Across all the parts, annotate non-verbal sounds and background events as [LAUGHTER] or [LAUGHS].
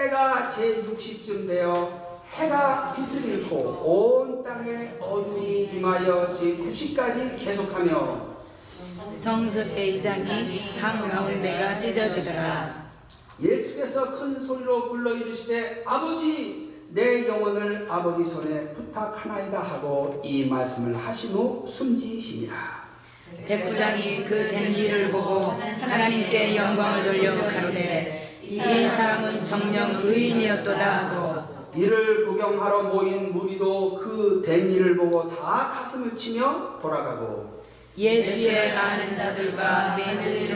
때가 제60쯤 되어 해가 빛을 잃고 온 땅에 어둠이 임하여 제90까지 계속하며 성습의 이장이 한가운데가 찢어지더라. 예수께서 큰 소리로 불러 이르시되 아버지 내 영혼을 아버지 손에 부탁하나이다 하고 이 말씀을 하신 후 숨지시니라 백부장이 그 된 일을 보고 하나님께 영광을 돌려 가로되 이 사람은 정령 의인이었도다 하고 이를 구경하러 모인 무리도 그 된 일을 보고 다 가슴을 치며 돌아가고 예수의 아는 자들과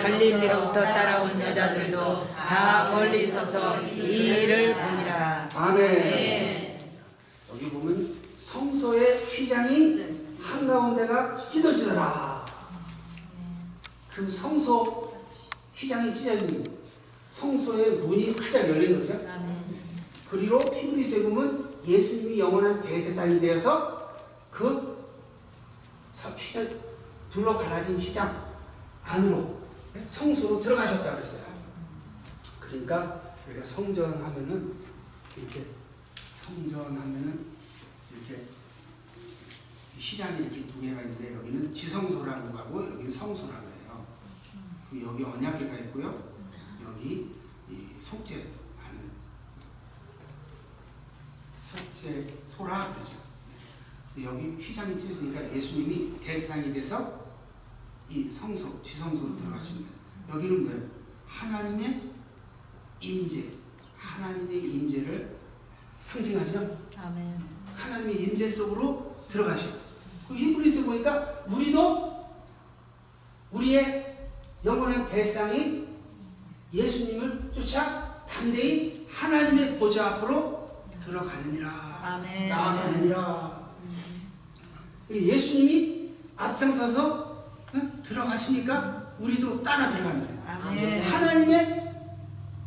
갈릴리로부터 따라온 여자들도 다 멀리 서서 이 일을 보니라. 아멘 여기 보면 성소의 휘장이 한가운데가 찢어지더라 그 성소 휘장이 찢어진 성소의 문이 활짝 열린 거죠 그리고 히브리서에 보면 예수님이 영원한 대제사장이 되어서 그 둘러 갈라진 휘장 안으로 성소로 들어가셨다고 했어요. 그러니까 우리가 성전 하면은 이렇게 성전 하면은 이렇게 휘장이 이렇게 두 개가 있는데 여기는 지성소라고 하고 여기는 해요. 그 여기 언약궤가 있고요. 이 속죄 하는 속죄 소라 그러죠. 여기 휘장이 찢어지니까 예수님이 대상이 돼서 이 성소, 지성소로 들어가십니다. 여기는 뭐예요? 하나님의 임재, 하나님의 임재를 상징하죠. 아멘. 하나님의 임재 속으로 들어가셔. 그 히브리서 보니까 우리도 우리의 영원한 대상이 예수님을 쫓아 담대히 하나님의 보좌 앞으로 들어가느니라. 아멘. 나아가느니라. 예수님이 앞장서서 응? 들어가시니까 우리도 따라 들어간다. 아멘. 하나님의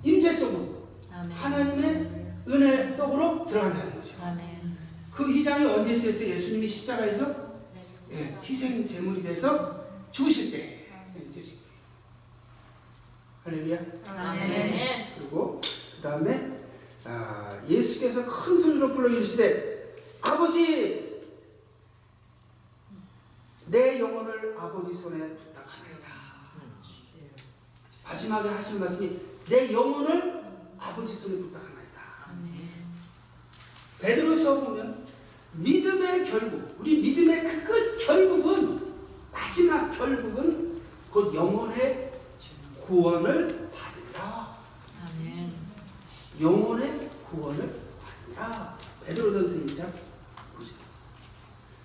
임재 속으로, 아멘. 하나님의 은혜 속으로 들어간다는 거죠. 아멘. 그 휘장이 언제 찢어서 예수님이 십자가에서 예, 희생 제물이 돼서 죽으실 때. 할렐루야. 아멘. 그리고 그 다음에 아, 예수께서 큰 소리로 불러 이르시되 아버지 내 영혼을 아버지 손에 부탁하나이다. 마지막에 하신 말씀이 내 영혼을 아버지 손에 부탁하나이다. 베드로서 보면 믿음의 결국, 우리 믿음의 그 끝 결국은 마지막 결국은 곧 영혼의 구원을 받으리라. 아멘. 영혼의 구원을 받으리라. 베드로전서 1장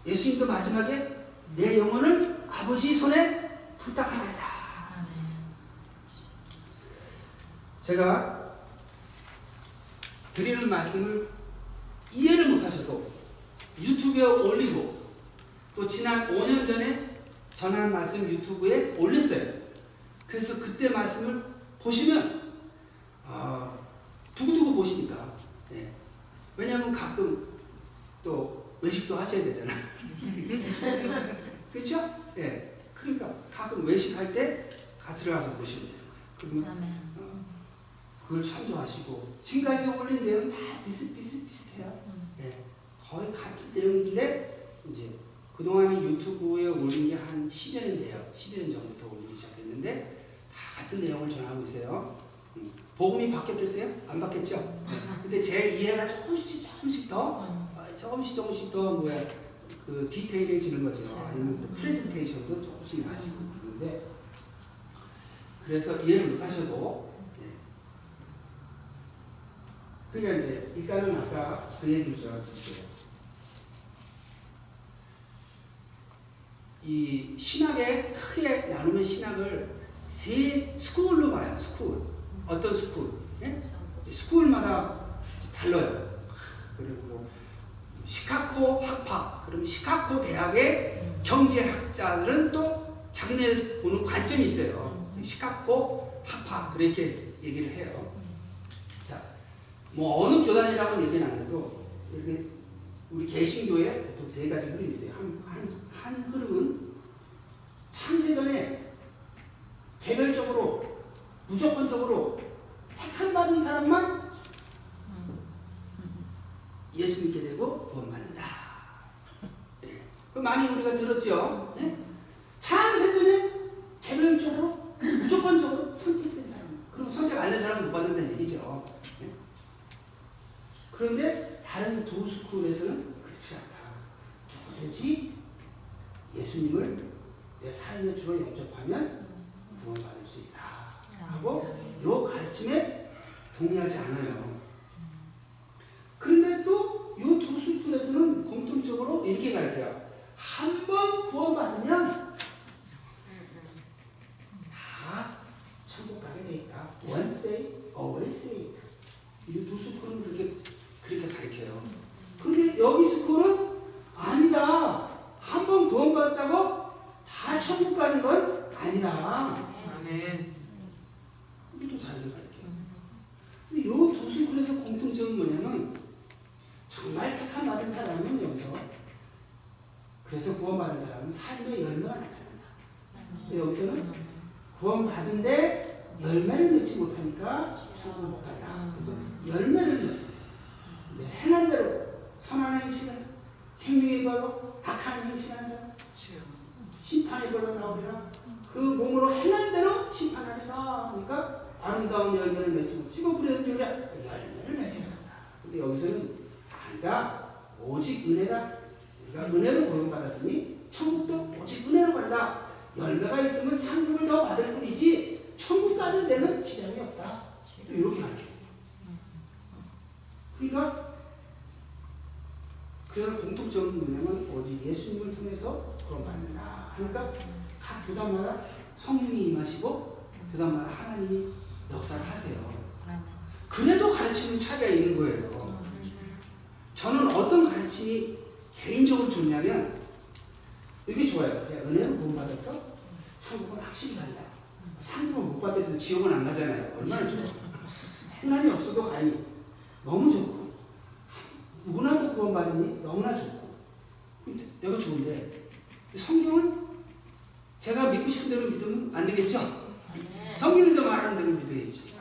예수님도 마지막에 내 영혼을 아버지 손에 부탁하나이다. 제가 드리는 말씀을 이해를 못하셔도 유튜브에 올리고 또 지난 5년 전에 전한 말씀 유튜브에 올렸어요. 그래서 그때 말씀을 보시면 아, 두고두고 보시니까 예. 왜냐하면 가끔 또 외식도 하셔야 되잖아요. [LAUGHS] 그렇죠? 예. 그러니까 가끔 외식할 때가 들어가서 보시면 되는 거예요. 그러면. 어, 그걸 참조하시고 지금까지 올린 내용 다 비슷비슷비슷해요. 예, 거의 같은 내용인데 이제 그동안에 유튜브에 올린 게 한 10년 돼요. 10년 전부터 올리기 시작했는데 다 같은 내용을 전하고 있어요. 음, 복음이 바뀌었겠어요? 안 바뀌었죠? 네. 근데 제 이해가 조금씩 조금씩 더 어, 조금씩 조금씩 더 뭐야 그 디테일해지는 거죠. 아니면 또 프레젠테이션도 조금씩 나시고 그러는데 그래서 이해를 못 하셔도 예. 그러니까 이제 일단은 아까 그 얘기를 좀 드릴게요. 이 신학에 크게 나누면 신학을 세 school로 봐요. School. 어떤 school? 예? School마다 달라요. 그리고 뭐 시카고 학파. 그러면 시카고 대학의 경제학자들은 또 자기네 보는 관점이 있어요. 시카고 학파. 그렇게 얘기를 해요. 자, 뭐 어느 교단이라고 얘기는 안 해도 이렇게 우리 개신교에 보통 세 가지 흐름이 있어요. 한, 한, 한 흐름은 창세전에 개별적으로 무조건적으로 택함받은 사람만 예수님께 되고 구원받는다. 네. 그 많이 우리가 들었죠. 네? 창세 전에 개별적으로 무조건적으로 선택된 사람. 그럼 선택 안 된 사람은 못 받는다는 얘기죠. 네? 그런데 다른 두 스쿨에서는 그렇지 않다. 누구든지 예수님을 내 삶의 주로 영접하면 구원받을 수 있다. 하고 요 가르침에 동의하지 않아요. 그런데 또 요두 스쿨에서는 공통적으로 이렇게 가르쳐요. 한 번 구원받으면 다 천국 가게 돼 있다. Once always saved. 이두 스쿨은 그렇게 그렇게 가르쳐요. 그런데 여기 스쿨은 아니다. 한 번 구원받았다고 다 천국 가는 건 아니다. 아멘. 우리도 다르게 가르쳐요. 근데 스쿨에서 공통점은 뭐냐면 정말 택함 받은 사람은 여기서 그래서 구원받은 사람은 삶의 열매가 나타난다. 여기서는 구원받은데 열매를 맺지 못하니까 천국을 못 간다. 그래서 열매를 맺어. 네, 행한 대로 선한 행실은 생명의 벌로 악한 행실한 사람 심판의 벌로 나오리라. 그 몸으로 행한 대로 심판하리라. 그러니까 아름다운 열매를 못 찍어부리는 줄이야. 열매를 못한다. 근데 여기서는 아니다. 오직 은혜다. 우리가 은혜로 고용받았으니 천국도 오직 은혜로 간다. 열매가 있으면 상급을 더 받을 뿐이지 천국 가는 데는 지장이 없다. 이렇게 가르쳐. 그러니까 그런 공통점은 뭐냐면 오직 예수님을 통해서 구원받는다. 그러니까 각 부담마다 성령이 임하시고 부담마다 하나님이 역사를 하세요. 그래도 가르치는 차이가 있는 거예요. 저는 어떤 가르침이 개인적으로 좋냐면 이게 좋아요. 그냥 은혜로 구원받아서 천국은 확실히 간다. 상금은 못 받아도 지옥은 안 가잖아요. 얼마나 좋아. 행함이 없어도 가니 너무 좋고 누구나도 구원받으니 너무나 좋고 내가 좋은데 성경은 제가 믿고 싶은 대로 믿으면 안 되겠죠? 성경에서 말하는 대로 믿어야지.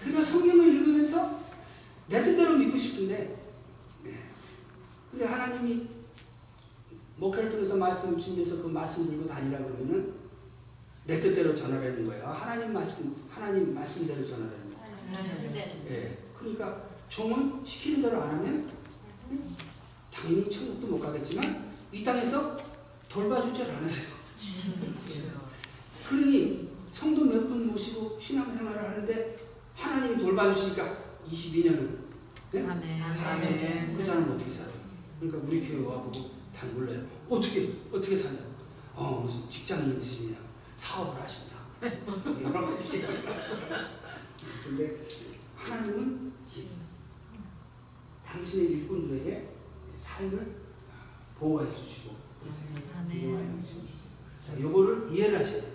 그러니까 성경을 읽으면서 내 뜻대로 믿고 싶은데 네. 근데 하나님이 목회를 통해서 말씀 주면서 그 말씀 들고 다니라 그러면은 내 뜻대로 전하라는 거예요. 하나님 말씀 하나님 말씀대로 전하라는 거예요. 예. 그러니까 종은 시키는 대로 안 하면 음, 당연히 천국도 못 가겠지만 이 땅에서 돌봐줄 줄 아세요. 그러니 성도 몇 분 모시고 신앙생활을 하는데 하나님 돌봐주시니까 22년을 네? 아멘. 그 사람 어떻게 살아요? 그러니까 우리 교회 와보고 다 놀라요. 어떻게 어떻게 사냐? 어 무슨 직장이 있으시냐? 사업을 하시냐? [LAUGHS] 여러 가지. 근데 하나님은 당신의 일꾼들에게 삶을 보호해 주시고 아멘. 자, 요거를 이해를 하셔야 돼요.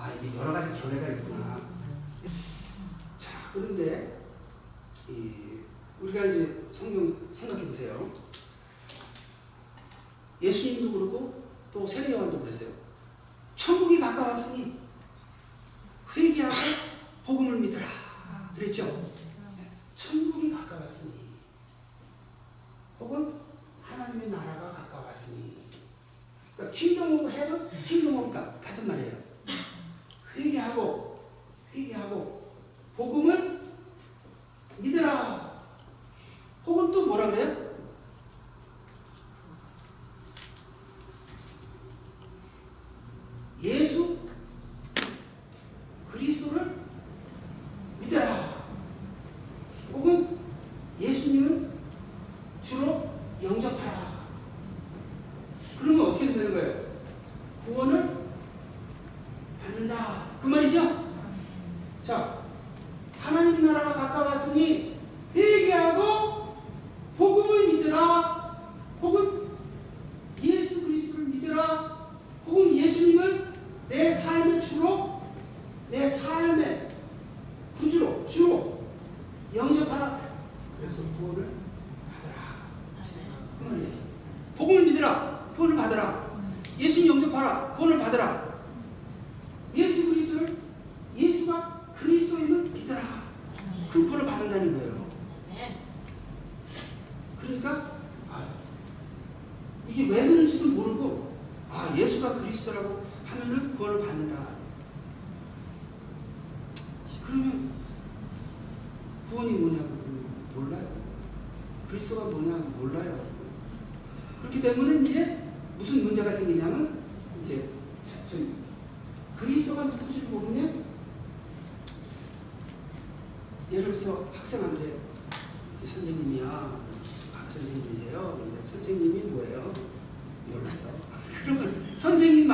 아, 이게 여러 가지 견해가 있구나. 자, 그런데, 이, 우리가 이제 성경 생각해 보세요. 예수님도 그렇고, 또 세례요한도 그랬어요.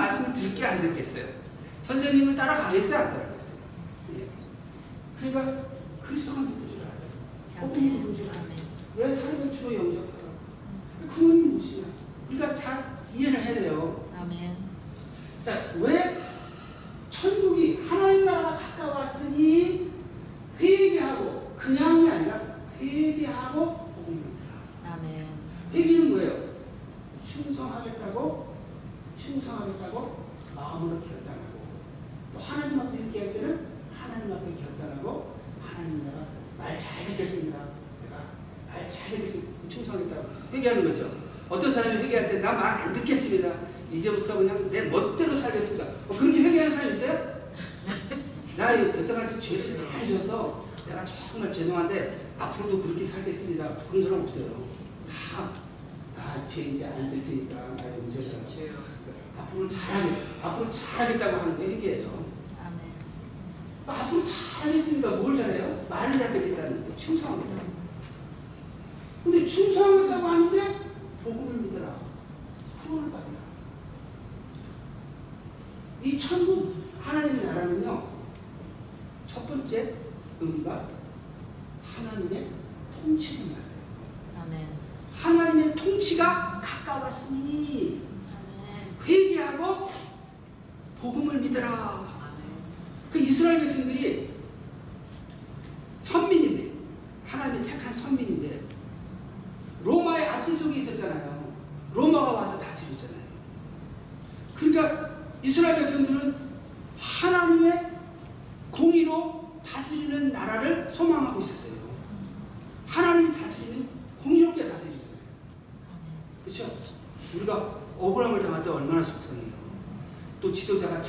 말씀 듣게 안 듣겠어요. 선생님을 따라가겠어요? 안 따라가겠어요? 예. 그러니까 그리스도가 누구줄 알아요.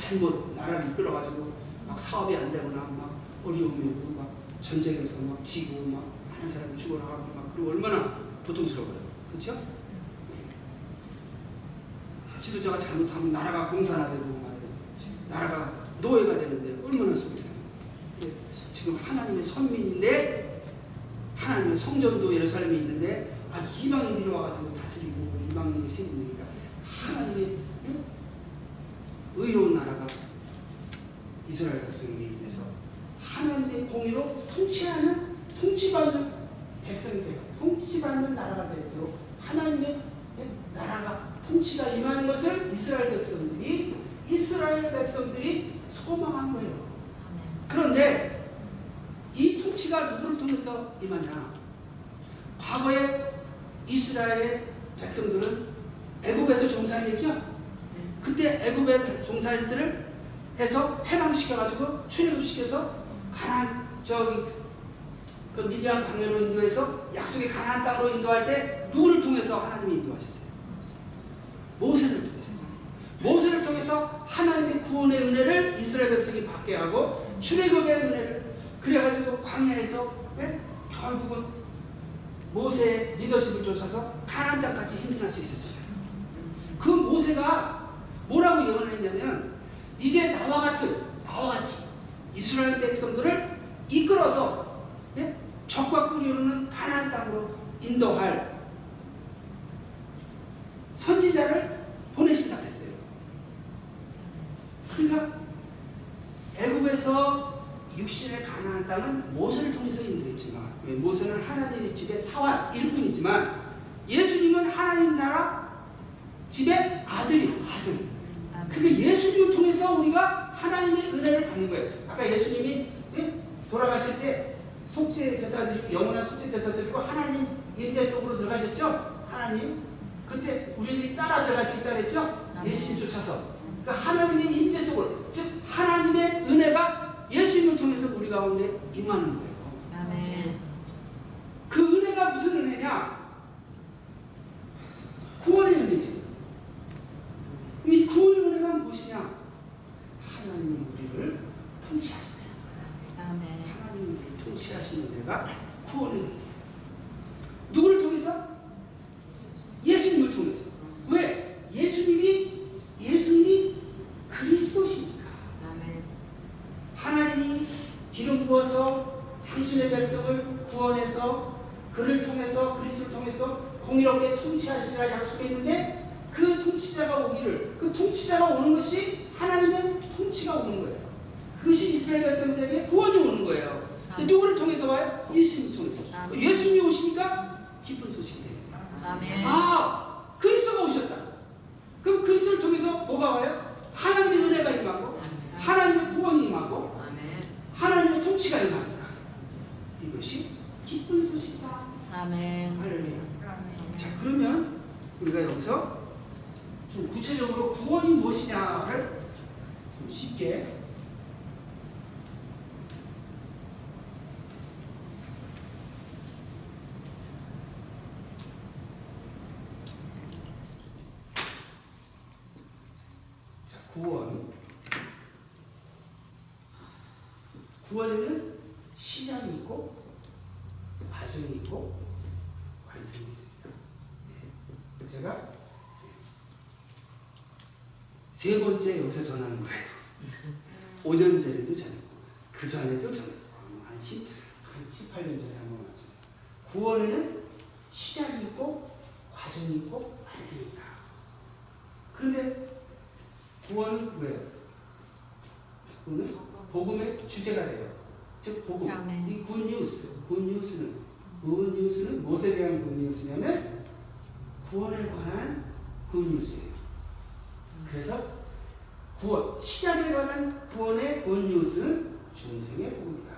잘못 나라를 이끌어가지고 막 사업이 안 되거나 막 어려움이 오고 막 전쟁에서 막 지고 막 많은 사람이 죽어나가고 막 그리고 얼마나 고통스러워요. 그렇죠? 네. 지도자가 잘못하면 나라가 공산화 되고 말이에요. 나라가 노예가 되는데 얼마나 속상해요. 근데 지금 하나님의 선민인데 하나님의 성전도 예루살렘에 있는데 아 이방인들이 와가지고 다스리고 이방인이 생기니까 하나님의 응? 의로운 나라가 이스라엘 백성에게 인해서 하나님의 공의로 통치하는 통치받는 백성이 되고 통치받는 나라가 되도록 하나님의 나라가 통치가 임하는 것을 이스라엘 백성들이 이스라엘 백성들이 소망한 거예요. 그런데 이 통치가 누구를 통해서 임하냐? 과거에 이스라엘의 백성들은 애굽에서 종살이 했죠? 그때 애굽의 종살이들을 해서 해방시켜가지고 출애굽시켜서 가나안 저기 그 미디안 방해로 인도해서 약속의 가나안 땅으로 인도할 때 누구를 통해서 하나님이 인도하셨어요? 모세를 통해서. 모세를 통해서 하나님의 구원의 은혜를 이스라엘 백성이 받게 하고 출애굽의 은혜를 그래가지고 광야에서 예? 결국은 모세의 리더십을 쫓아서 가나안 땅까지 행진할 수 있었잖아요. 그 모세가 뭐라고 예언했냐면 이제 나와 같은 나와 같이 이스라엘 백성들을 이끌어서 예? 적과 끓이오르는 가나안 땅으로 인도할 선지자를 보내신다 했어요. 그러니까 애굽에서 육신의 가나안 땅은 모세를 통해서 인도했지만 왜? 모세는 하나님의 집의 사환 일꾼이지만 예수님은 하나님 나라 집의 아들이 아들. 그게 예수님을 통해서 우리가 하나님의 은혜를 받는 거예요. 아까 예수님이 예? 돌아가실 때 속죄 제사 드리고 영원한 속죄 제사 드리고 하나님 임재 속으로 들어가셨죠? 하나님 그때 우리들이 따라 들어가시겠다 그랬죠? 예수님 쫓아서 그 하나님의 임재 속으로 즉 하나님의 은혜가 예수님을 통해서 우리 가운데 임하는 거예요. 아멘. 그 은혜가 무슨 은혜냐? 구원의 은혜지. 은혜가 구원의 은혜. 누구를 통해서? 예수님을 통해서. 왜? 예수님이 예수님이 그리스도시니까. 아멘. 하나님이 기름 부어서 당신의 백성을 구원해서 그를 통해서 그리스도를 통해서 공의롭게 통치하시리라 약속했는데 그 통치자가 오기를 그 통치자가 오는 것이 하나님의 통치가 오는 거예요. 그것이 이스라엘 백성들에게 구원이 오는 거예요. 근데 누구를 통해서 와요? 예수님을 통해서. 아멘. 예수님이 오시니까 기쁜 소식이 돼요. 아멘. 아, 그리스도가 오셨다. 그럼 그리스도를 통해서 뭐가 와요? 하나님의 은혜가 임하고 하나님의 구원이 임하고 아멘. 하나님의 통치가 임하니까 이것이 기쁜 소식이다. 아멘. 할렐루야. 자 그러면 우리가 여기서 좀 구체적으로 구원이 무엇이냐를 좀 쉽게 자 구원 구원에는 시작이 있고 과정이 있고 완성이 있습니다. 네. 제가 세 번째 여기서 전하는 거예요. 5년 전에도 전했고 그 전에도 전했고 한, 10, 한 18년 전에 한 번 왔죠. 구원에는 시작이 있고 과정이 있고 완성이 있다. 그런데 구원은 왜요? 구원은 복음의 주제가 돼요. 즉 복음. 아멘. 이 굿뉴스. 굿뉴스는 굿뉴스는 무엇에 대한 굿뉴스냐면 구원에 관한 굿뉴스예요. 그래서 구원 시작에 관한 구원의 굿뉴스는 중생의 복음이다.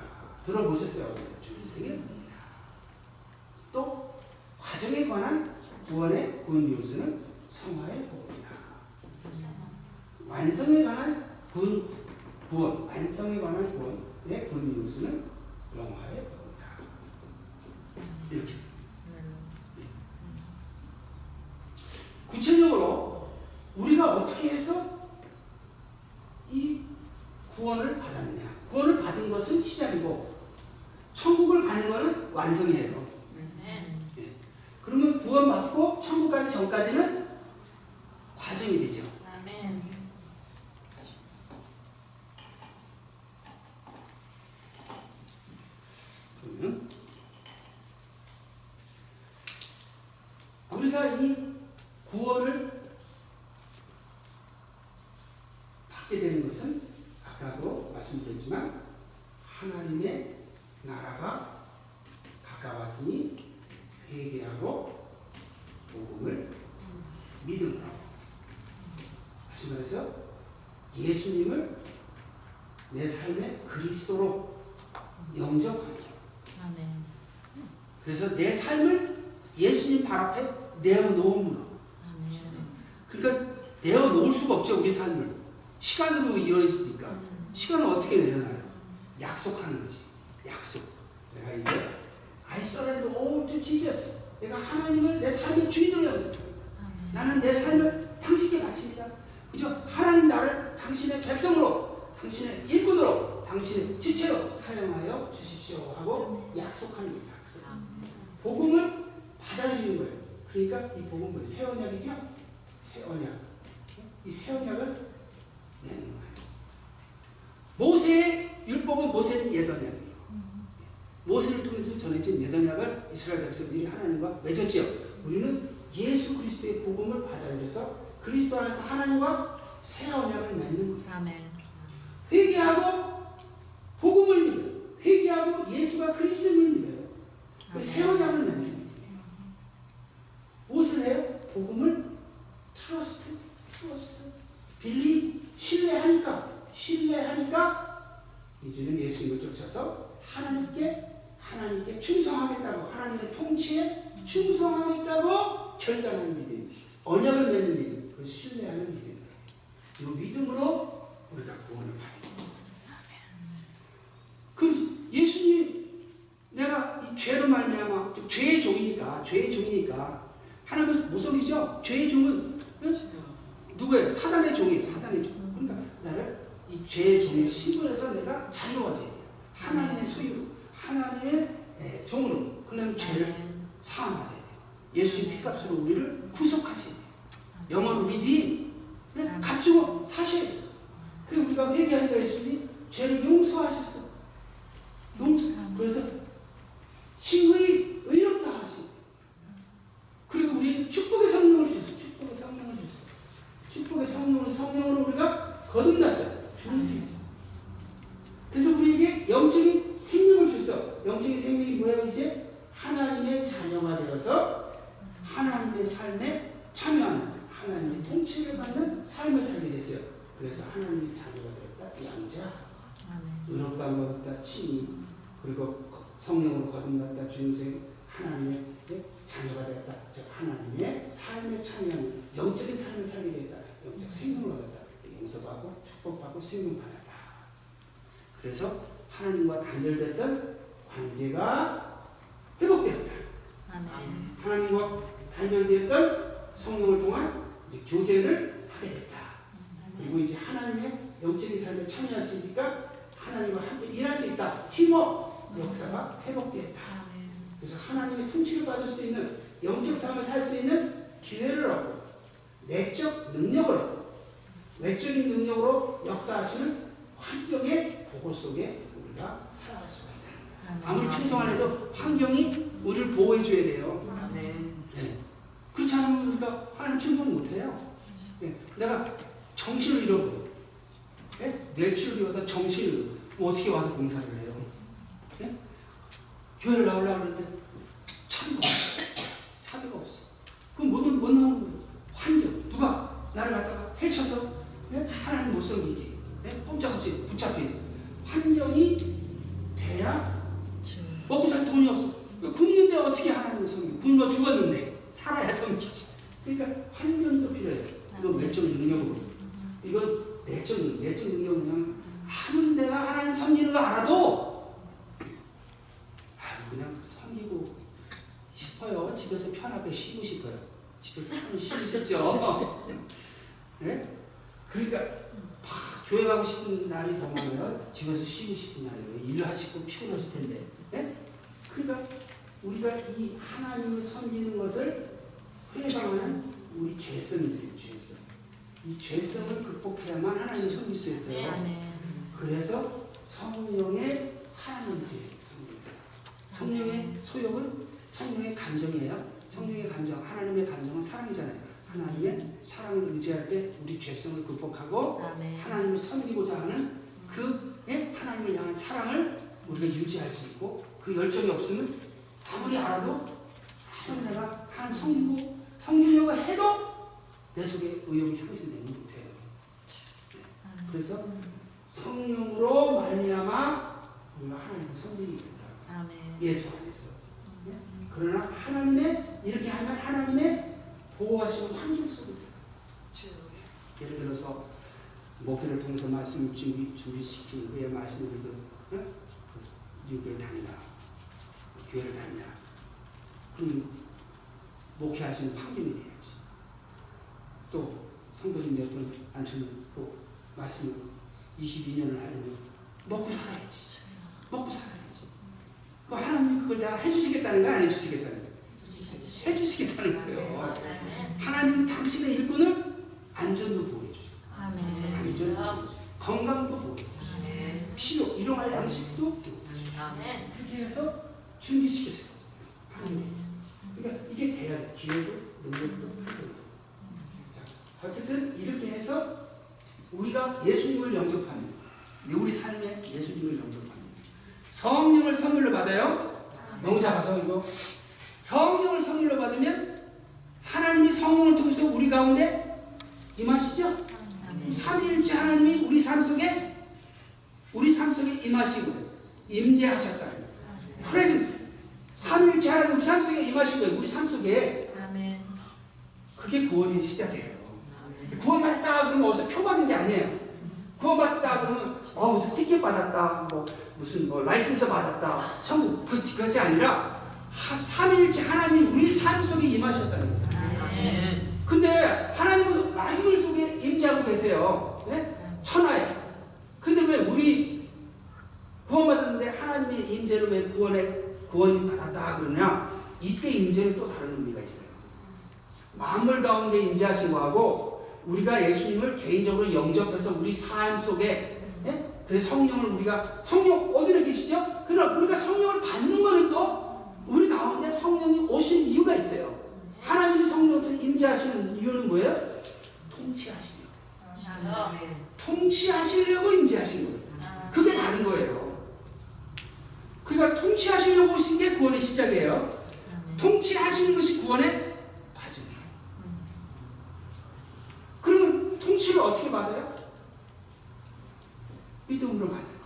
들어보셨어요? 중생의 복음이다. 또 과정에 관한 구원의 굿뉴스는 성화의 복음이다. 완성에 관한 군, 구원, 완성에 관한 구원의 굿뉴스는 영화의 복음이다. 이렇게. 구체적으로 우리가 어떻게 해서 이 구원을 받았느냐. 구원을 받은 것은 시작이고 천국을 가는 것은 완성이에요. 예. 그러면 구원받고 천국 가기 전까지는 과정이 되죠. 아멘. 그러면 우리가 이 구원을 받게 되는 것은 아까도 말씀드렸지만 하나님의 나라가 가까웠으니 회개하고 복음을 믿음으로 다시 말해서 예수님을 내 삶의 그리스도로 영접하는 것. 아멘. 그래서 내 삶을 예수님 발 앞에 내어놓음으로. 아멘. 그러니까 내어놓을 수가 없죠, 우리 삶을. 시간으로 이루어지니까. 시간을 어떻게 내려놔요? 약속하는 거지. 약속. 내가 이제 I surrender all to Jesus. 내가 하나님을 내 삶의 주인으로 여겨. 나는 내 삶을 당신께 바칩니다. 그죠? 하나님 나를 당신의 백성으로, 당신의 일꾼으로, 당신의 지체로 사용하여 주십시오 하고 약속하는 거예요. 약속. 복음을 받아들이는 거예요. 그러니까 이 복음은 뭐예요? 새 언약이죠? 새 언약. 이새 언약을 내는 거예요. 모세의 율법은 모세는 옛 언약이에요. 모세를 통해서 전해진 옛 언약을 이스라엘 백성들이 하나님과 맺었지요. 우리는 예수 그리스도의 복음을 받아들여서 그리스도 안에서 하나님과 새 언약을 맺는 거예요. 아멘. 회개하고 복음을 믿어요. 회개하고 예수가 그리스도를 믿어요. 그 새 언약을 맺는 거예요. 복음을 trust, trust, believe, 신뢰하니까, 신뢰하니까 이제는 예수님을 쫓아서 하나님께 하나님께 충성하겠다고 하나님의 통치에 충성하겠다고 결단하는 믿음, 언약을 맺는 믿음, 그 신뢰하는 믿음. 이 믿음으로 우리가 구원을 받는 거예요. 그럼 예수님 내가 이 죄로 말미암아 죄의 종이니까 죄의 종이니까 하나님은 모성이죠. 죄의 종은 응? 누구예요? 사단의 종이에요. 사단의 종. 그러니까 나를 이 죄의 종에 신분해서 내가 자유로워져야 돼요. 하나님의 소유, 하나님의 예, 종으로. 그러면 죄를 사함하야 돼요. 예수님 피값으로 우리를 구속하셔야 돼요. 영어로 리디 사셔야 돼요. 그리고 우리가 회개하니까 예수님이 죄를 용서하셨어. 용서. 그래서 신의 그리고 우리 축복의 성령을 주셨어. 축복의 성령을 주셨어. 축복의 성령을 성령으로 우리가 거듭났어요. 중생했어. 그래서 우리에게 영적인 생명을 주셨어. 영적인 생명이 뭐예요? 이제 하나님의 자녀가 되어서 하나님의 삶에 참여하는 하나님의 통치를 받는 삶을 살게 됐어요. 그래서 하나님의 자녀가 되었다. 양자, 의롭다 얻었다. 친히 그리고 성령으로 거듭났다. 중생 하나님의 자녀가 되었다. 즉 하나님의 삶에 참여하는 영적인 삶을 살게 됐다. 영적 생명을 얻었다. 용서받고 축복받고 생명받았다. 그래서 하나님과 단절됐던 관계가 회복되었다. 하나님과 단절되었던 성령을 통한 이제 교제를 하게 됐다. 그리고 이제 하나님의 영적인 삶에 참여할 수 있으니까 하나님과 함께 일할 수 있다. 팀워크 역사가 회복되었다. 그래서 하나님의 통치를 받을 수 있는 영적 삶을 살 수 있는 기회를 얻고 내적 능력을 얻고 외적인 능력으로 역사하시는 환경의 보고 속에 우리가 살아갈 수가 있다. 아무리 충성을 해도 환경이 우리를 보호해 줘야 돼요. 네. 그렇지 않으면 우리가 하나님 충성 못 해요. 네. 내가 정신을 잃어버려. 네? 뇌출을 잃어서 정신을 뭐 어떻게 와서 봉사를 해요? 네? 교회를 나오려고 하는데 차비가 없어. 차비가 없어. 그럼 못, 못 나오는 거예요. 환경. 누가 나를 갖다가 해쳐서 네? 하나님 못 섬기게 네? 꼼짝없이 붙잡힌 환경이 돼야 먹고 살 돈이 없어. 굶는데 어떻게 하나님을 섬겨? 굶어 죽었는데 살아야 섬기지. 그러니까 환경이 또 필요해. 이건 외적 능력으로. 이건 내적 능- 내적 능력은 그냥 내가 하나님 섬기는 거 알아도 아 그냥 섬기고 싶어요. 집에서 편하게 쉬고 싶어요. 집에서 편히 쉬고 싶죠. 네? 그러니까 막 교회 가고 싶은 날이 더 많아요. 집에서 쉬고 싶은 날이에요. 일하시고 피곤하실 텐데. 네? 그러니까 우리가 이 하나님을 섬기는 것을 해방하는 우리 죄성이 있어요. 죄성. 이 죄성을 극복해야만 하나님을 섬길 수 있어요. 그래서 성령의 사랑인지 성령의 소욕은 성령의 감정이에요. 성령의 감정, 하나님의 감정은 사랑이잖아요. 하나님의 사랑을 의지할 때 우리 죄성을 극복하고 하나님을 섬기고자 하는 그 예? 하나님을 향한 사랑을 우리가 유지할 수 있고 그 열정이 없으면 아무리 알아도 아무리 내가 하나님 섬기고 섬기려고 해도 내 속에 의욕이 상실되는 못해요. 그래서 성령으로 말미암아 우리가 하나님을 섬기게 예수 안에서. 예? 그러나 하나님의 이렇게 하면 하나님의 보호하시는 환경 속에 들어가. 예를 들어서 목회를 통해서 말씀을 준비, 준비시킨 후에 말씀을 그, 어? 그 유교에 다니라 교회를 다니라 그럼 목회하시는 환경이 돼야지 또 성도님 몇분 앉혀놓은 또 말씀을 22년을 하려면 먹고 살아야지 먹고 살아야지 그 하나님이 그걸 다 해주시겠다는 거야 안 해주시겠다는 거야 해주시겠다는 거예요. 하나님 당신의 일꾼을 안전도 보호해주죠 안전 건강도 보호해주죠 필요 일용할 양식도 그렇게 해서 준비시키세요. 하나님. 그러니까 이게 돼야 돼. 기회도 능력도 자, 어쨌든 이렇게 해서 우리가 예수님을 영접하는 우리 삶에 예수님을 영접하는 성령을 선물로 받아요? 명사가서 이거? 성령을 선물로 받으면 하나님이 성령을 통해서 우리 가운데 임하시죠? 삼위일체 하나님이 우리 삶 속에 우리 삶 속에 임하시고 임재하셨다 프레젠스. 삼위일체 하나님 우리 삶 속에 임하신 거예요 우리 삶 속에. 그게 구원의 시작이에요. 구원받았다 그러면 어디서 표 받은 게 아니에요. 구원받았다 그러면 어 무슨 티켓 받았다 뭐 무슨 뭐 라이센스 받았다 천국 그 그것이 아니라 하, 삼위일체 하나님이 우리 삶 속에 임하셨다는 거예요. 근데 하나님은 만물 속에 임재하고 계세요. 네? 천하에. 근데 왜 우리 구원받았는데 하나님의 임재로 왜 구원의 구원이 받았다 그러냐 이때 임재는 또 다른 의미가 있어요. 만물 가운데 임재하신 거하고 우리가 예수님을 개인적으로 영접해서 우리 삶 속에 예? 그 성령을 우리가 성령 어디에 계시죠? 그러나 우리가 성령을 받는 거는 또 우리 가운데 성령이 오신 이유가 있어요. 하나님이 성령으로 임재하시는 이유는 뭐예요? 통치하시려. 통치하시려고 임재하신 거예요. 그게 다른 거예요. 그러니까 통치하시려고 오신 게 구원의 시작이에요. 통치하시는 것이 구원의 과정이에요. 그러면 통치를 어떻게 받아요? 믿음으로 받는 거예요.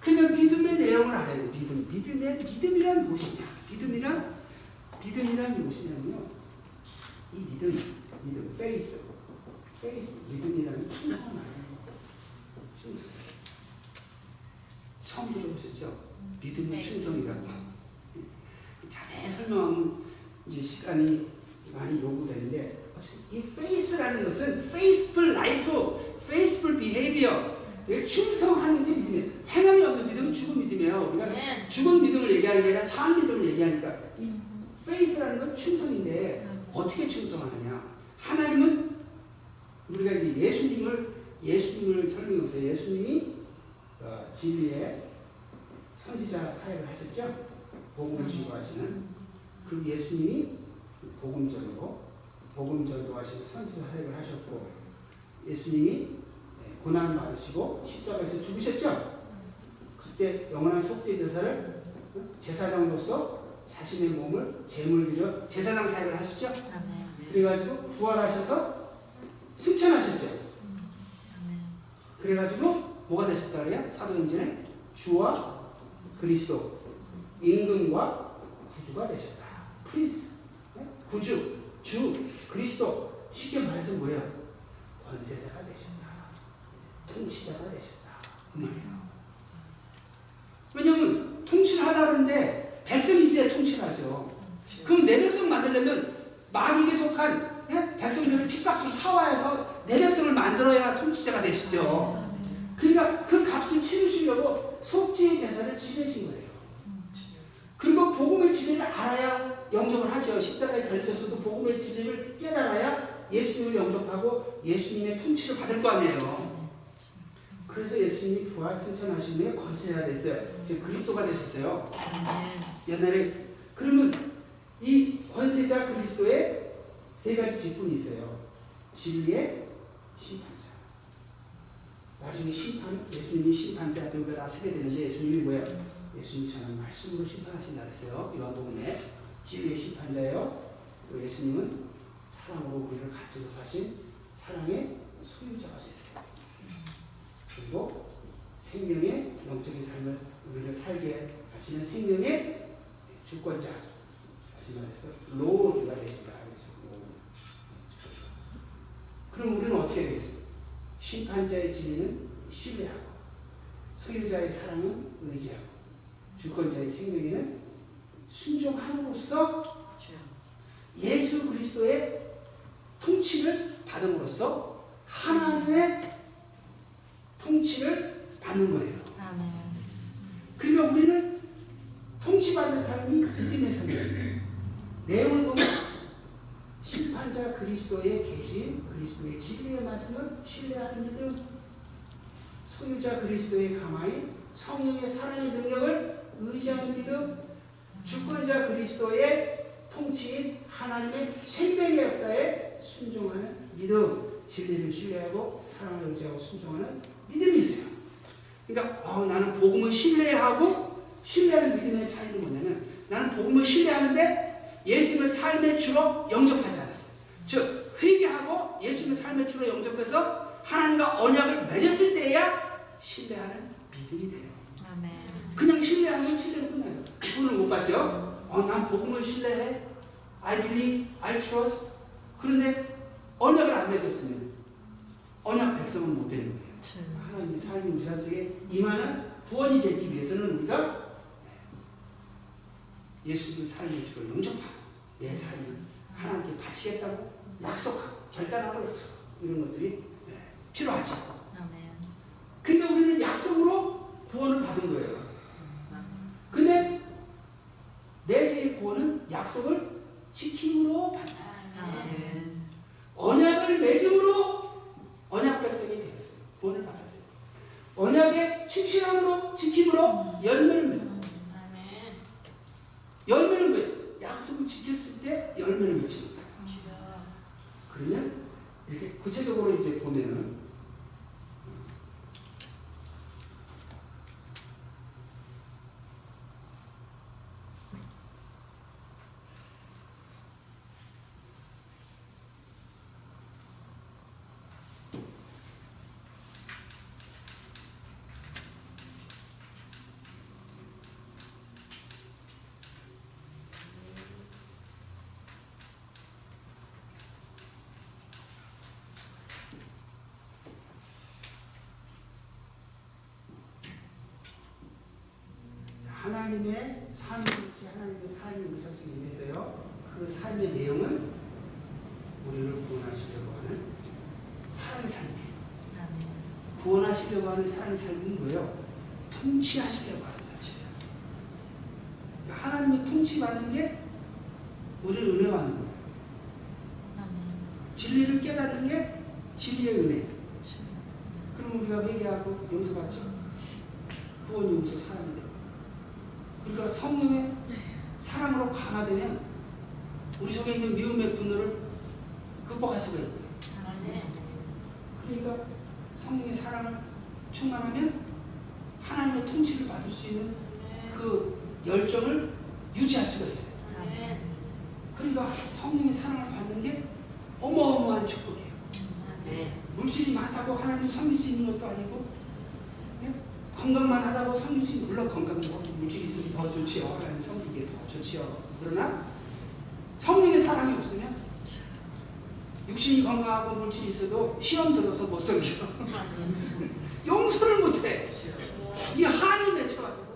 그러니까 믿음의 내용을 알아야 돼요. 믿음. 믿음의 믿음이란 무엇이냐? 믿음이란 믿음이란 무엇이냐면요. 이 믿음, 믿음, faith, faith, 믿음이라는 충성을 말해요. 충성. 처음 들어보셨죠? 믿음은 충성이라고. 자세히 설명 이제 시간이 많이 요구되는데 이 faith라는 것은 faithful life, faithful behavior, 충성하는 게 믿음이에요. 행함이 없는 믿음은 죽은 믿음이에요. 우리가 네. 죽은 믿음을 얘기하는 게 아니라 산 믿음을 얘기하니까 이 faith라는 건 충성인데 어떻게 충성하느냐? 하나님은 우리가 이제 예수님을 예수님을 설명해서 예수님이 어, 진리의 선지자 사역을 하셨죠. 복음을 증거하시는 그 예수님이 복음 전도 복음 전도하시는 선지자 사역을 하셨고 예수님이 네, 고난 받으시고 십자가에서 죽으셨죠. 그때 영원한 속죄 제사를 제사장으로서 자신의 몸을 제물 드려 제사장 사역을 하셨죠. 그래가지고 부활하셔서 승천하셨죠. 그래가지고 뭐가 되셨다 그래요? 사도행전에 주와 그리스도 임금과 구주가 되셨다. Prince 네? 구주 주 그리스도 쉽게 말해서 뭐예요? 권세자가 되셨다. 통치자가. 그 말이에요. 왜냐면 통치를 하려는데 백성이 있어야 통치를 하죠. 그럼 내 백성 만들려면 마귀에게 속한 예? 백성들을 핏값으로 사와해서 내 백성을 만들어야 통치자가 되시죠. 그러니까 그 값을 치르시려고 속죄의 제사를 지내신 거예요. 그리고 복음의 진리를 알아야 영접을 하죠. 십자가에 달리셨어도 복음의 진리를 깨달아야 예수님을 영접하고 예수님의 통치를 받을 거 아니에요. 그래서 예수님이 부활 승천하신 후에 권세가 됐어요. 이제 그리스도가 되셨어요. 옛날에 그러면 이 권세자 그리스도의 세 가지 직분이 있어요. 진리의 심판자. 나중에 심판, 예수님이 심판자 배우가 다 세게 되는데 예수님이 뭐예요? 예수님이 저는 말씀으로 심판하신다 그랬어요. 요한복음에 진리의 심판자예요. 또 예수님은 사랑으로 우리를 가지고 사신 사랑의 소유자가 되세요. 그리고 생명의 영적인 삶을 우리를 살게 하시는 생명의 주권자 다시 말해서 로드가 되시다. 그럼 우리는 어떻게 되겠어요? 심판자의 진리는 신뢰하고 소유자의 사랑은 의지하고 주권자의 생명에는 순종함으로써 예수 그리스도의 통치를 받음으로써 하나님의 통치를 받는 거예요. 그러니까 우리는 통치받는 삶이 믿음의 삶이에요. 내용을 보면 심판자 그리스도의 계신 그리스도의 진리의 말씀을 신뢰하는 믿음, 소유자 그리스도의 가마인 성령의 사랑의 능력을 의지하는 믿음, 주권자 그리스도의 통치인 하나님의 생명의 역사에 순종하는 믿음, 진리를 신뢰하고 사랑을 의지하고 순종하는 믿음이 있어요. 그러니까 어, 나는 복음을 신뢰하고 신뢰하는 믿음의 차이는 뭐냐면 나는 복음을 신뢰하는데 예수님을 삶의 주로 영접하지 않았어요. 즉 회개하고 예수님을 삶의 주로 영접해서 하나님과 언약을 맺었을 때야 신뢰하는 믿음이 돼요. 그냥 신뢰하면 신뢰는 끝나요. 그분을 못 봤죠? 어, 난 복음을 신뢰해. I believe, I trust. 그런데 언약을 안 맺었으면 언약 백성은 못 되는 거예요. 하나님의 삶이 우리 삶 속에 임하는 구원이 되기 위해서는 우리가 예수님의 삶의 주로 영접하고 내 삶을 하나님께 바치겠다고 약속하고 결단하고 약속하고 이런 것들이 네, 필요하죠. 그러니까 우리는 약속으로 구원을 받은 거예요. 근데 약속을 지킴으로 받는다. 아멘. 언약을 맺음으로 언약 백성이 되었어요. 구원을 받았어요. 언약의 충실함으로 지킴으로 열매를 맺어. 열매를 맺어. 약속을 지켰을 때 열매를 거예요. 그러면 이렇게 구체적으로 이제 보면은 하나님의 삶이 있지 하나님의 삶이 우리 삶 속에 임했어요. 그 삶의 내용은 우리를 구원하시려고 하는 사랑의 삶이에요. 구원하시려고 하는 사랑의 삶은 뭐예요? 통치하시려고 하는 삶이에요. 그러니까 하나님이 통치받는 게 우리를 은혜 받는 거예요. 진리를 깨닫는 게 진리의 은혜. 그럼 우리가 회개하고 용서받죠. 구원 용서 사랑이. 그러니까 성령의 사랑으로 강화되면 우리 속에 있는 미움의 분노를 극복할 수가 있고요. 그러니까 성령의 사랑을 충만하면 하나님의 통치를 받을 수 있는 그 열정을 유지할 수가 있어요. 그러니까 성령의 사랑을 받는 게 어마어마한 축복이에요. 물질이 많다고 하나님 섬길 수 있는 것도 아니고 예? 건강만 하다고 섬길 수 있는 물론 건강도 물질이 있으면 더 좋지요. 하나님 섬기기에 더 좋지요. 그러나 성령의 사랑이 없으면 육신이 건강하고 물질이 있어도 시험 들어서 못 섬겨. 용서를 못해. 이 한이 맺혀가지고.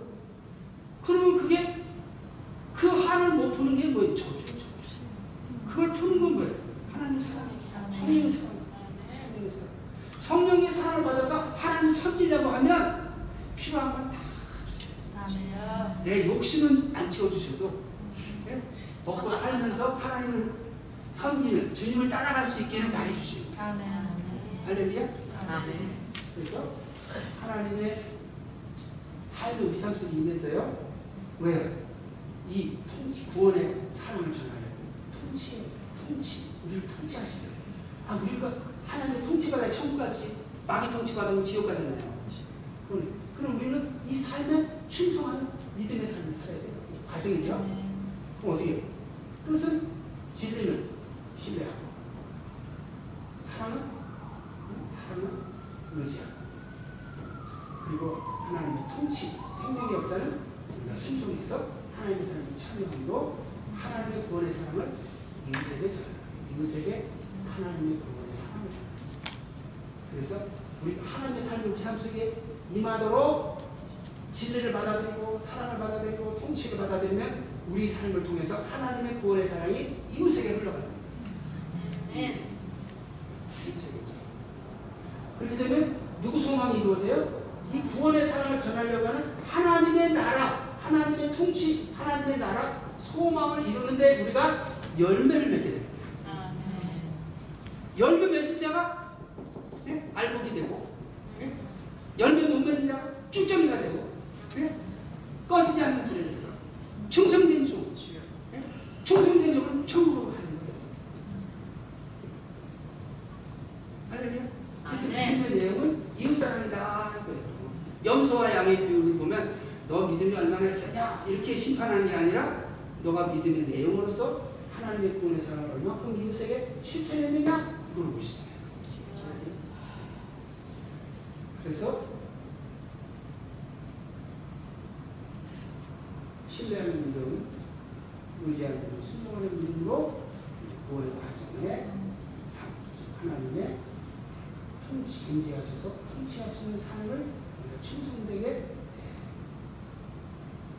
그러면 그게 그 한을 못 푸는 게 뭐예요? 저주, 저주. 그걸 푸는 건 뭐예요? 하나님의 사랑. 성령의 사랑. 성령의 사랑. 성령의 사랑을 받아서 하나님 섬기려고 하면 필요한 건 다. 내 욕심은 안 채워주셔도 예? 먹고 살면서 하나님을 섬기는 주님을 따라갈 수 있게는 다 해주시고 할렐루야. 그래서 하나님의 삶의 삶 속에 임했어요. 왜요? 이 통치, 구원의 삶을 전하려고. 통치, 통치. 우리를 통치하시려고. 아, 우리가 하나님의 통치받아야 천국 가지. 마귀 통치받으면 지옥 가잖아요. 그럼, 그럼 우리는 이 삶에 충성하는 믿음의 삶을 살아야 돼요. 과정이죠. 그럼 어떻게 해요? 뜻은 진리는 신뢰하고 사랑은 응? 사랑은 의지하고 그리고 하나님의 통치, 생명의 역사는 우리가 순종해서 하나님의 사랑을 참여함으로 하나님의 구원의 사랑을 이웃에게 전하는 이웃에게 하나님의 구원의 사랑을 전하는 그래서 우리 하나님의 삶이 우리 삶 속에 임하도록 진리를 받아들이고 사랑을 받아들이고 통치를 받아들이면 우리 삶을 통해서 하나님의 구원의 사랑이 이웃에게. 이웃에게. 이웃에게. 그렇게 되면 누구 소망이 이루어져요? 이 구원의 사랑을 전하려고 하는 하나님의 나라, 하나님의 통치, 하나님의 나라 소망을 이루는데 우리가 열매를 맺게 됩니다. 열매 맺은 자가 예? 알복이 되고 예? 열매 못 맺은 자가 쭉정이가 되고 예? 꺼지지 않는 불이 되고 충성된 종 예? 충성된 종은 천국으로 가는 거예요. 할렐루야. 그래서 아멘. 믿음의 내용은 이웃사랑이다 할 거예요. 염소와 양의 비유를 보면 너 믿음이 얼마나 세냐 이렇게 심판하는 게 아니라 너가 믿음의 내용으로서 하나님의 구원의 사랑을 얼마큼 이웃에게 실천했느냐 이걸 보시잖아요. 그래서 신뢰하는 믿음, 의지하는 믿음, 순종하는 믿음으로 구원의 과정에 삶, 하나님의 통치, 인지하셔서 통치하시는 삶을 우리가 충성되게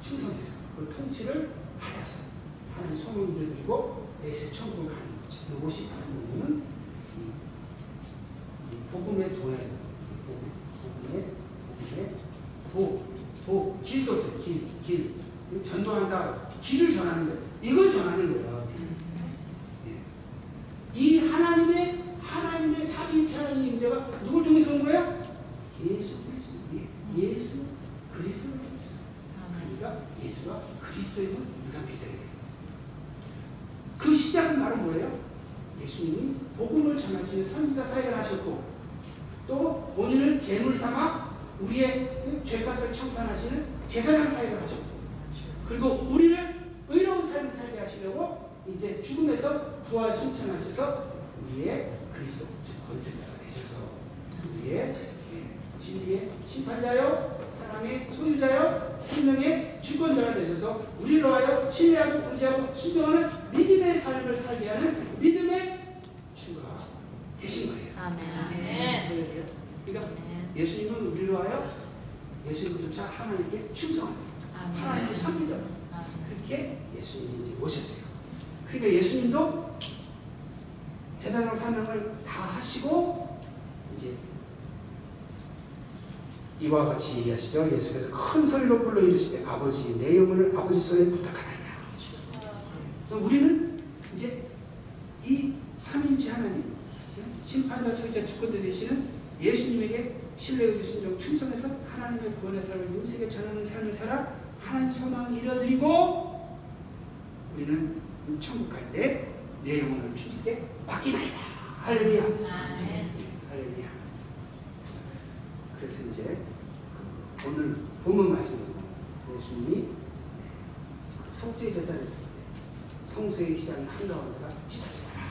충성해서 그 통치를 받아서 하나님 소명을 드리고 내세 천국을 가는 거죠. 이것이 바로 뭐냐면 이, 이 복음의 도예요. 복음, 복음의 복음의 도, 도, 길도죠. 길, 길. 전도한다. 길을 전하는 거예요. 이걸 전하는 거예요. 예. 이 하나님의 하나님의 삼위일체 하나님의 임재가 누굴 통해서 온 거예요? 예수 그리스도. 예. 예수 그리스도를 통해서. 그러니까 예수가 그리스도임을 우리가 믿어야 돼요. 그 시작은 바로 뭐예요? 예수님이 복음을 전하시는 선지자 사역을 하셨고 또 본인을 제물 삼아 우리의 죄값을 청산하시는 제사장 사역을 하셨고 그리고 우리를 의로운 삶을 살게 하시려고 이제 죽음에서 부활 승천하셔서 우리의 그리스도 즉 권세자가 되셔서 우리의 예, 진리의 심판자요 사랑의 소유자요 생명의 주권자가 되셔서 우리로 하여 신뢰하고 의지하고 순종하는 믿음의 삶을 살게 하는 믿음의 주가 되신 거예요. 아멘. 할렐루야. 그러니까 예수님은 우리로 하여 예수님조차 하나님께 충성합니다. 하나님께 섬기다. 그렇게 예수님이 이제 오셨어요. 그러니까 예수님도 제사장 사명을 다 하시고 이제 이와 같이 얘기하시죠. 예수께서 큰 소리로 불러 이르시되 아버지 내 영혼을 아버지 손에 부탁하나이다. 우리는 이제 이 삼위일체 하나님 심판자 소유자 주권자 되시는 예수님에게 신뢰 의지 순종 충성해서 하나님의 구원의 삶을 윤세계 전하는 삶을 살아 하나님 소망을 이뤄드리고 우리는 천국 갈 때 내 영혼을 주님께 맡기나이다. 할렐루야. 할렐루야. 그래서 이제 오늘 본문 말씀은 예수님이 속죄 제사를 성소의 시장 한가운데가 지나시더라.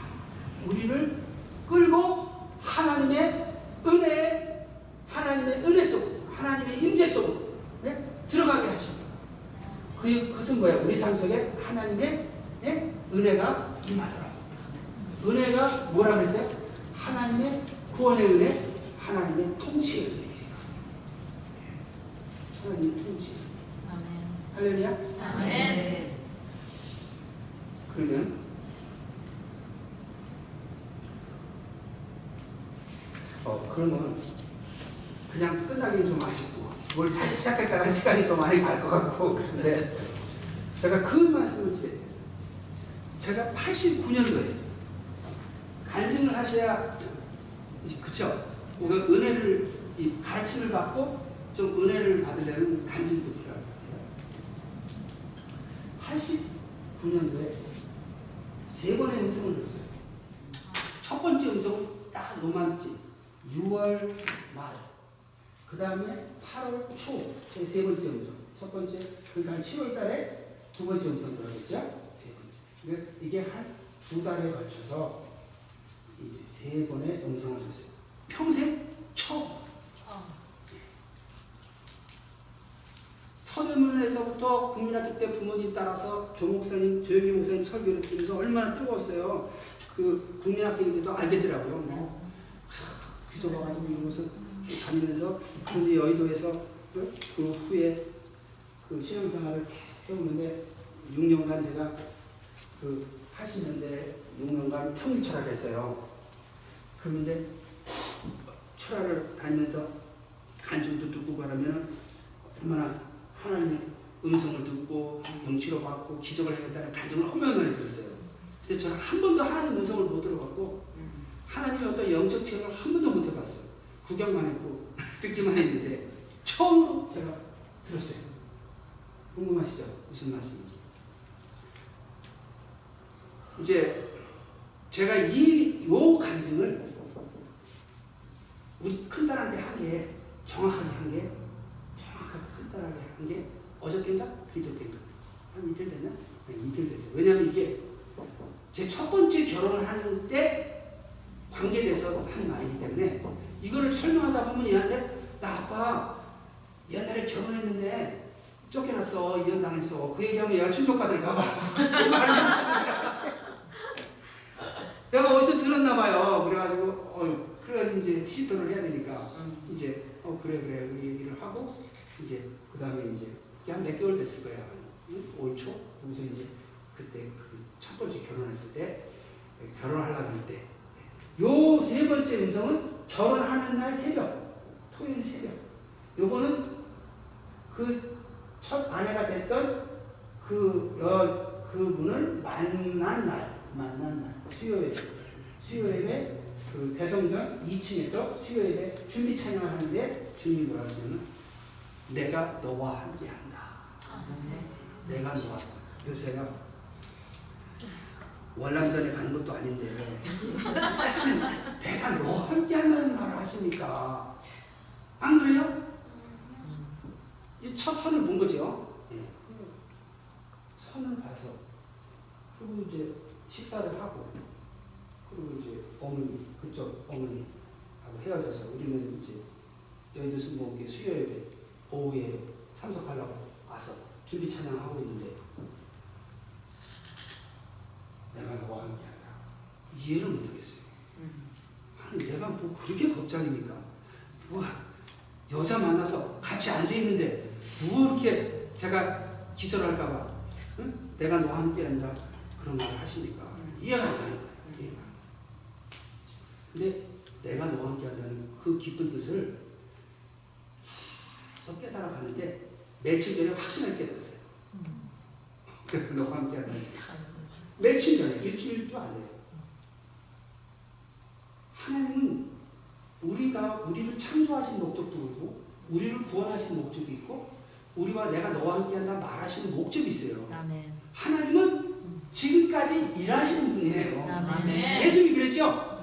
우리를 끌고 하나님의 은혜, 하나님의 은혜 속, 하나님의 임재 속으로 네? 들어가게 하십니다. 그, 그것은 뭐야? 우리 삶 속에 하나님의 네? 은혜가 임하더라고. 은혜가 뭐라 그랬어요? 하나님의 구원의 은혜, 하나님의 통치의 은혜. 하나님의 통치. 할렐루야. 그러면 어 그러면 그냥 끝나기는 좀 아쉽고 뭘 다시 시작했다는 시간이 또 많이 갈 것 같고 그런데 제가 그 말씀을 드려야 되겠어요. 제가 89년도에 간증을 하셔야 그쵸? 우리가 은혜를 이 가르침을 받고 좀 은혜를 받으려면 간증도 필요할 것 같아요. 89년도에 세 번의 음성을 들었어요. 첫 번째 음성은 딱 요맘쯤 6월 말. 그 다음에 8월 초, 제세 번째 음성. 첫 번째, 그러니까 한 7월 달에 두 번째 음성 들어겠죠? 근데 이게 한 두 달에 걸쳐서 이제 세 번의 음성을 줬어요. 평생 처음. 서대문에서부터 국민학교 때 부모님 따라서 조 목사님, 조영기 목사님 설교를 들으면서 얼마나 뜨거웠어요. 그 국민학생인데도 알겠더라고요. 뭐 뒤져봐가지고 이러면서 다니면서 그래서 여의도에서 그, 그 후에 그 신앙생활을 해오는데 6년간 제가 그 80년대 6년간 평일 철학을 했어요. 그런데 철학을 다니면서 간증도 듣고 그러면 얼마나 하나님의 음성을 듣고 영치로 받고 기적을 하겠다는 간증을 많이 들었어요. 근데 저는 한 번도 하나님 음성을 못 들어봤고 하나님의 어떤 영적 체험을 한 번도 못 해봤어요. 구경만 했고 [LAUGHS] 듣기만 했는데 처음으로 제가 들었어요. 궁금하시죠? 무슨 말씀인지. 이제 제가 이 요 간증을 우리 큰딸한테 한게 정확하게 한게 정확하게 큰딸하게 한게 어저께인가? 그저께인가? 한 이틀 됐나? 네, 이틀 됐어요. 왜냐하면 이게 제 첫 번째 결혼을 하는 때 관계돼서 한 말이기 때문에 이거를 설명하다 보면 얘한테 나 아빠 옛날에 결혼했는데 쫓겨났어. 이혼당했어. 그 얘기하면 얘가 충격받을까봐. [LAUGHS] 내가 어디서 들었나 봐요. 그래가지고 어 그래가지고 이제 시도를 해야 되니까 이제 어 그래 그래. 그 얘기를 하고 이제 그 다음에 이제 한 몇 개월 됐을 거야 올 초? 그래서 이제 그때 그 첫 번째 결혼했을 때 결혼하려고 할 때 요 세 번째 음성은 결혼하는 날 새벽 토요일 새벽. 요거는 그 첫 아내가 됐던 그, 어, 그분을 만난 날, 만난 날, 수요일, 수요일에 그 대성전 2층에서 수요일에 준비 찬양을 하는데 주님이 뭐라 하시냐면 내가 너와 함께 한다. 내가 너와 그래서 제가 월남전에 가는 것도 아닌데 내가 너와 함께 한다는 말을 하십니까? 안 그래요? 이첫 선을 본 거죠. 예. 선을 봐서 그리고 이제 식사를 하고 그리고 이제 어머니 그쪽 어머니하고 헤어져서 우리는 이제 여의도 순복의 수요일에 오후에 참석하려고 와서 준비 찬양하고 있는데 내가 너와 함께한다 이해를 못하겠어요. 아니 내가 뭐 그렇게 걱정입니까? 뭐 여자 만나서 같이 앉아 있는데 뭐 이렇게 제가 기절할까봐 응? 내가 너와 함께 한다 그런 말을 하십니까? 이해가 안 가는 거예요. 이해가. 근데 내가 너와 함께 한다는 그 깊은 뜻을 계속 깨달아 가는데 며칠 전에 확신을 깨달았어요. 그래서 너와 함께 한다는 며칠 전에 일주일도 안 돼요. 하나님은 우리가 우리를 창조하신 목적도 있고 우리를 구원하신 목적도 있고 우리와 내가 너와 함께 한다 말하시는 목적이 있어요. 아멘. 하나님은 지금까지 일하시는 분이에요. 아멘. 예수님이 그랬죠?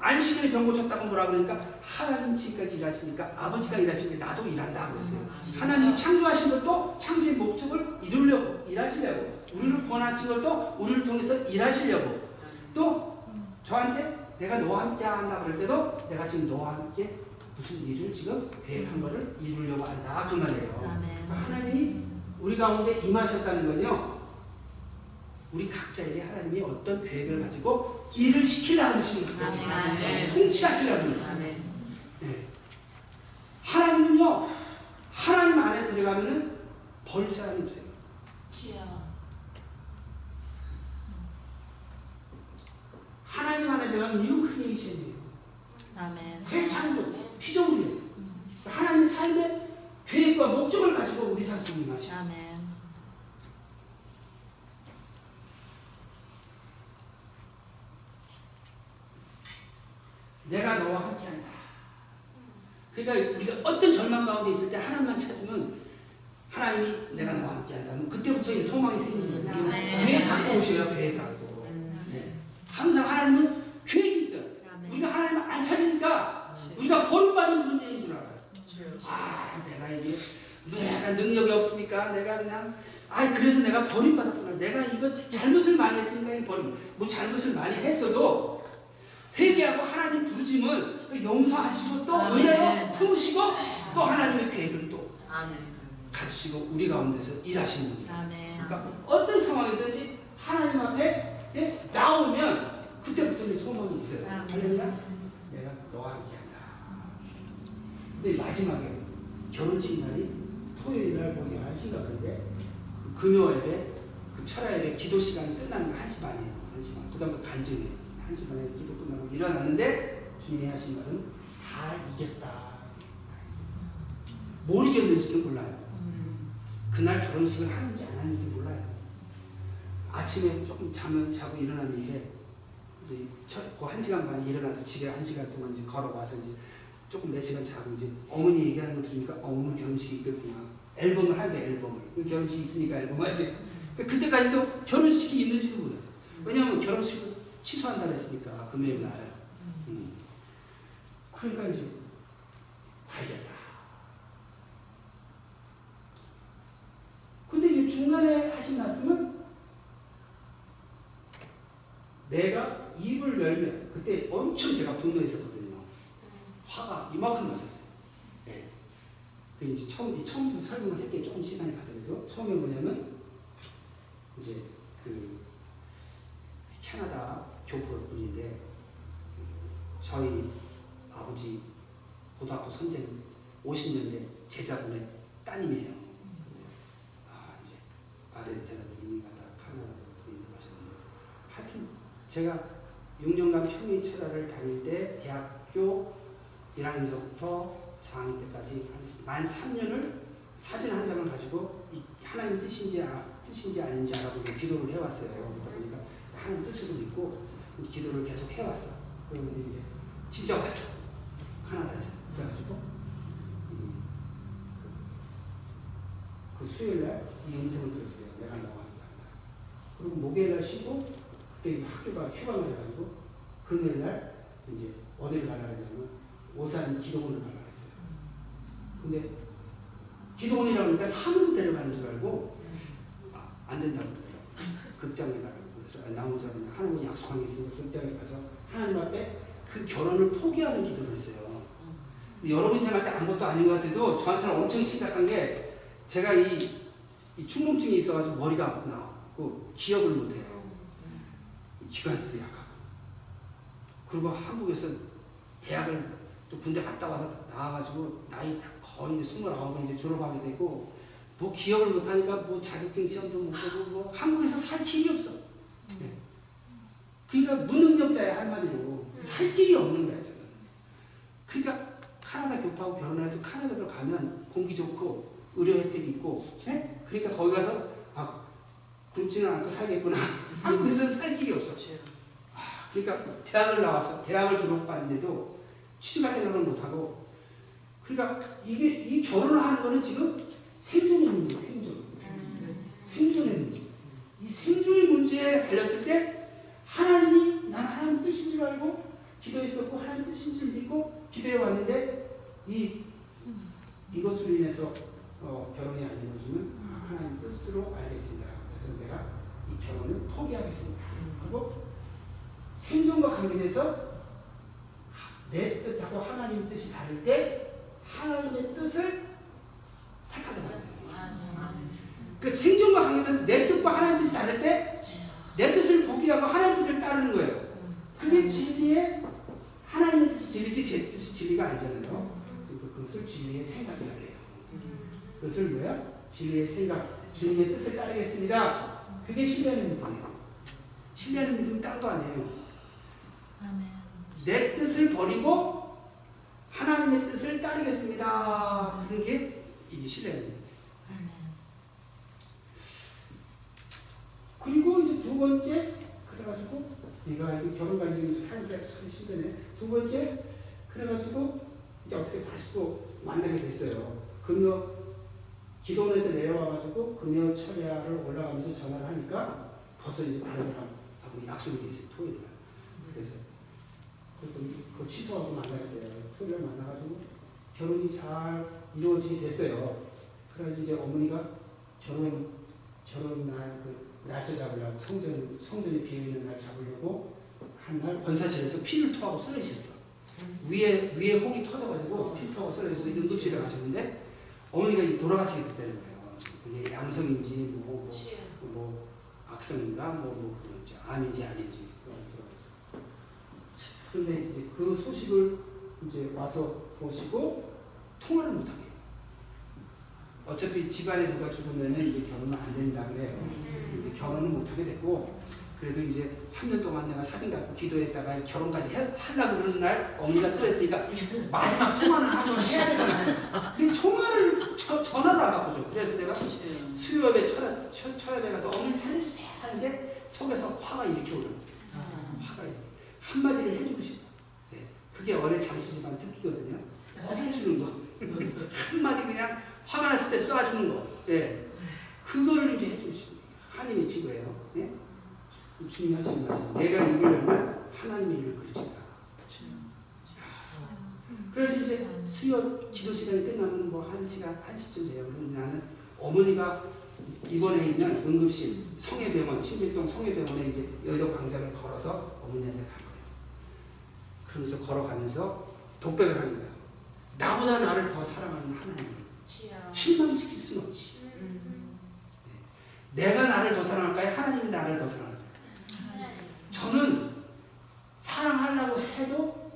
안식일에 병 고쳤다고 뭐라 그러니까 하나님 지금까지 일하시니까 아버지가 일하시니까 나도 일한다 그랬어요. 하나님이 창조하신 것도 창조의 목적을 이루려고 일하시려고 우리를 구원하신 것도 우리를 통해서 일하시려고 또 저한테 내가 너와 함께 한다 그럴 때도 내가 지금 너와 함께 무슨 일을 지금 계획한 거를 이루려고 한다 그 말이에요. 그러니까 하나님이 우리 가운데 임하셨다는 건요. 우리 각자에게 하나님이 어떤 계획을 가지고 일을 시키려고 하시는 거죠. 통치하시려고 하시는 아멘. 네. 하나님은요. 하나님 안에 들어가면은 버릴 사람이 없어요. 하나님 안에 들어가면 new creation이에요. 아멘. 새 창조, 피조물이에요. 하나님 삶의 계획과 목적을 가지고 우리 삶 속에 임하셔. 아멘. 내가 너와 함께한다. 그러니까 우리가 어떤 절망 가운데 있을 때 하나님만 찾으면 하나님이 내가 너와 함께 한다면 그때부터 이제 소망이 생기는. 아멘. 계획 갖고 오셔요. 계획 갖고. 네. 항상 하나님은 계획이 있어요. 우리가 하나님을 안 찾으니까 우리가 버림받은 존재인 줄 알아요. 아, 내가 이게 내가 능력이 없으니까 내가 그냥 아, 그래서 내가 버림받았구나. 내가 이거 잘못을 많이 했으니까 이 버림. 뭐 잘못을 많이 했어도 회개하고 하나님 부르심은 또 용서하시고 또. 은혜로 품으시고 또 하나님의 계획을 또. 가지시고 우리 가운데서 일하시는 분이에요. 그러니까 어떤 상황이든지 하나님 앞에 예, 나오면 그때부터는 소망이 있어요. 할렐루야. 내가 너와 함께한다. 근데 마지막에 결혼식 날이 토요일 날 거기 1시인가 그런데 그 금요일에 그 철야일에 기도 시간이 끝나는 게 1시 반이에요. 1시 반. 그 다음에 간증이에요. 1시 반에 기도 끝나고 일어났는데 주님이 하신 말은 다 이겼다. 뭘 이겼는지도 몰라요. 음. 그날 결혼식을 하는지 안 하는지 몰라요. 아침에 조금 잠을 자고 일어났는데 이제 첫, 그한 시간 반에 일어나서 집에 한 시간 동안 이제 걸어와서 이제 조금 네 시간 자고 이제 어머니 얘기하는 거 들으니까 어, 오늘 결혼식이 있겠구나. 앨범을 한대 앨범을. 그 결혼식 있으니까 앨범 하지. 그 그때까지도 결혼식이 있는지도 몰랐어. 왜냐하면 결혼식을 취소한다 그랬으니까 금요일 날. 음. 그러니까 이제 다 이겼다. 근데 이제 중간에 하신 말씀은 내가 입을 열면 그때 엄청 제가 분노했었거든요. 화가 이만큼 났었어요. 네. 그 이제 처음 이 처음부터 설명을 할게 조금 시간이 가더라도 처음에 뭐냐면 이제 그 캐나다 교포 분인데 저희 아버지 고등학교 선생님 50년대 제자분의 따님이에요. 아, 이제 아르헨티나로 이민 가다 카나다로 이민 가셨는데 하여튼 제가 6년간 평일 철학을 다닐 때 대학교 1학년서부터 장학년 때까지 한만 3년을 사진 한 장을 가지고 이 하나님 뜻인지 아, 뜻인지 아닌지 알아보고 기도를 해왔어요. 그러다 보니까 하나님 뜻으로 믿고 기도를 계속 해왔어. 그런데 이제 진짜 왔어. 카나다에서. 그래가지고 이, 그, 그 수요일 날 이 음성을 들었어요. 내가 나와 한다. 그리고 목요일 날 쉬고 그때 이제 학교가 휴강을 해가지고 금요일 날 이제 어디를 가려고 하냐면 오산 기도원을 가려고 했어요. 근데 기도원이라고 하니까 사무로 데려가는 줄 알고 아, 안 된다고 그러더라고요. 극장에 그래서 나 혼자 그냥 하나님 약속한 게 있으니까 극장에 가서 하나님 앞에 그 결혼을 포기하는 기도를 했어요. 여러분이 생각할 때 아무것도 아닌 것 같아도 저한테는 엄청 심각한 게 제가 이, 이 충동증이 있어가지고 머리가 나고 기억을 못해요. 기관지도 약하고. 그리고 한국에서 대학을 또 군대 갔다 와서 나와가지고 나이 다 거의 이제 스물아홉에 이제 졸업하게 되고 뭐 기억을 못하니까 뭐 자격증 시험도 못 보고 뭐 한국에서 살 길이 없어. 네. 그러니까 무능력자야 한마디로 살 길이 없는 거야 저는. 그러니까 카나다 교파하고 결혼해도 카나다로 가면 공기 좋고 의료 혜택이 있고, 네? 그러니까 거기 가서 아 굶지는 않고 살겠구나. [LAUGHS] 한국에서는 살 길이 없어. 아, 그러니까 대학을 나와서 대학을 졸업하는데도 취직할 생각을 못하고 그러니까 이게 이 결혼을 하는 거는 지금 생존의 문제, 생존. 생존의 문제. 이 생존의 문제에 달렸을 때 하나님이 난 하나님 뜻인 줄 알고 기도했었고 하나님 뜻인 줄 믿고 기도해 왔는데 이 이것으로 인해서 어, 결혼이 안 이루어지면 아, 하나님 뜻으로 알겠습니다. 그래서 내가 이 결혼을 포기하겠습니다. 하고 생존과 관계돼서 내 뜻하고 하나님 뜻이 다를 때 하나님의 뜻을 택하더라고요. 그 생존과 관계돼서 내 뜻과 하나님 뜻이 다를 때 내 뜻을 포기하고 하나님 뜻을 따르는 거예요. 그게 진리의 하나님의 뜻이 진리지 제 뜻이 진리가 아니잖아요. 그러니까 그것을 진리의 생각이라 그래요. 그것을 뭐야? 진리의 생각, 주님의 뜻을 따르겠습니다. 그게 신뢰하는 믿음이에요. 신뢰하는 믿음은 딴거 아니에요. 내 뜻을 버리고 하나님의 뜻을 따르겠습니다. 그런 게 이제 믿 그리고 이제 두 번째, 그래가지고 이게 결혼 관계를 하니까 참 힘드네. 두 번째, 그래가지고 이제 어떻게 다시 또 만나게 됐어요. 금요 기도원에서 내려와가지고 금요 철야를 올라가면서 전화를 하니까 벌써 이제 다른 사람하고 약속이 돼 있어요. 토요일 날. 그래서 그거 취소하고 만나게 돼요. 토요일 날 만나가지고 결혼이 잘 이루어지게 됐어요. 그래서 이제 어머니가 결혼 결혼 날 그 날짜 잡으려고 성전 성전이 비어 있는 날 잡으려고 한 날 권사실에서 피를 토하고 쓰러지셨어. 위에 위에 혹이 터져가지고 피 토하고 쓰러져서 응급실에 가셨는데 어머니가 돌아가시게 됐다는 거예요. 그게 양성인지 뭐, 뭐, 뭐 악성인가 뭐, 뭐 그런 저 암인지 아닌지 그런. 그런데 이제 그 소식을 이제 와서 보시고 통화를 못 하게. 해요. 어차피 집안에 누가 죽으면은 이제 결혼은 안 된다 그래요. 결혼은 못 하게 됐고 그래도 이제 3년 동안 내가 사진 갖고 기도했다가 결혼까지 해, 하려고 그러는 날 어머니가 쓰러졌으니까 마지막 통화는 한번 해야 되잖아요. 근데 통화를 저, 전화를 안 받고 줘. 그래서 내가 수요일에 철야, 철, 철야에 가서 어머니 살려주세요 하는데 속에서 화가 이렇게 오르는 거예요. 화가. 한마디를 해주고 싶어. 네. 그게 원래 장씨지만 특기거든요. 어, 해주는 거. [LAUGHS] 한마디 그냥 화가 났을 때 쏴주는 거. 예. 그걸 이제 해주고 거예요. 하나님의 지구예요. 예? 중요하신 말씀. 내가 이루려면 하나님의 일을 그리친다. 그래서 이제 수요 기도 시간이 끝나면 뭐 한 시간, 한 시쯤 돼요. 그럼 나는 어머니가 입원해 있는 응급실 성해병원, 신길동 성해병원에 이제 여의도 광장을 걸어서 어머니한테 간 거예요. 그러면서 걸어가면서 독백을 하는 거예요. 나보다 나를 더 사랑하는 하나님. 실망시킬 수는 없지. 내가 나를 더 사랑할까요? 하나님이 나를 더 사랑할까요? 저는 사랑하려고 해도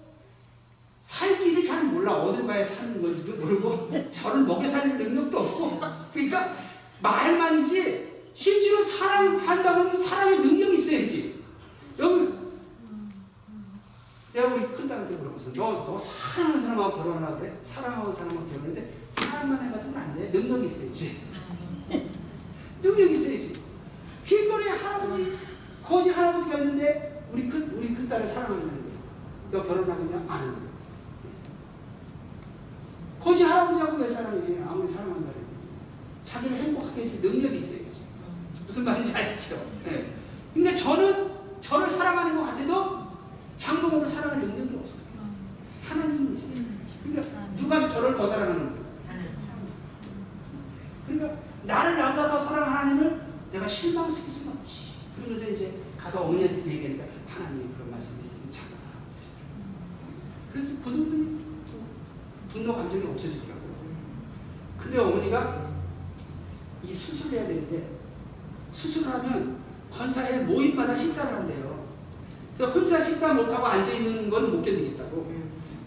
살 길을 잘 몰라. 어딜 가야 사는 건지도 모르고 [LAUGHS] 저를 먹여 살릴 능력도 없고 그러니까 말만이지 실제로 사랑한다고 하면 사랑의 능력이 있어야지. 여기 내가 우리 큰딸한테 물어봤어. 너, 너 사랑하는 사람하고 결혼하라 그래? 사랑하는 사람하고 결혼했는데 사랑만 해가지고는 안 돼. 능력이 있어야지. 능력이 있어야지. 거지 할아버지가 있는데 우리 큰 우리 큰 딸을 사랑한다는 거예요. 너 결혼하겠냐? 안 한다. 거지 할아버지하고 왜 사랑해? 아무리 사랑한다 해도 자기를 행복하게 해줄 능력이 있어야지. 무슨 말인지 아시죠? 네. 근데 저는 저를 사랑하는 것 같아도 장동호를 사랑할 능력이 없어요. 하나님은 있어요. 그러니까 누가 저를 더 사랑하는 거예요? 그러니까 나를 나보다 더 사랑하는 하나님을 내가 실망시킬 수는 없지. 그러면서 이제 가서 어머니한테 얘기하니까 하나님이 그런 말씀했으면 참아라. 그래서 그분들이 좀 분노 감정이 없어지더라고요. 근데 어머니가 이 수술을 해야 되는데 수술을 하면 권사회 모임마다 식사를 한대요. 그 혼자 식사 못하고 앉아있는 건 못 견디겠다고.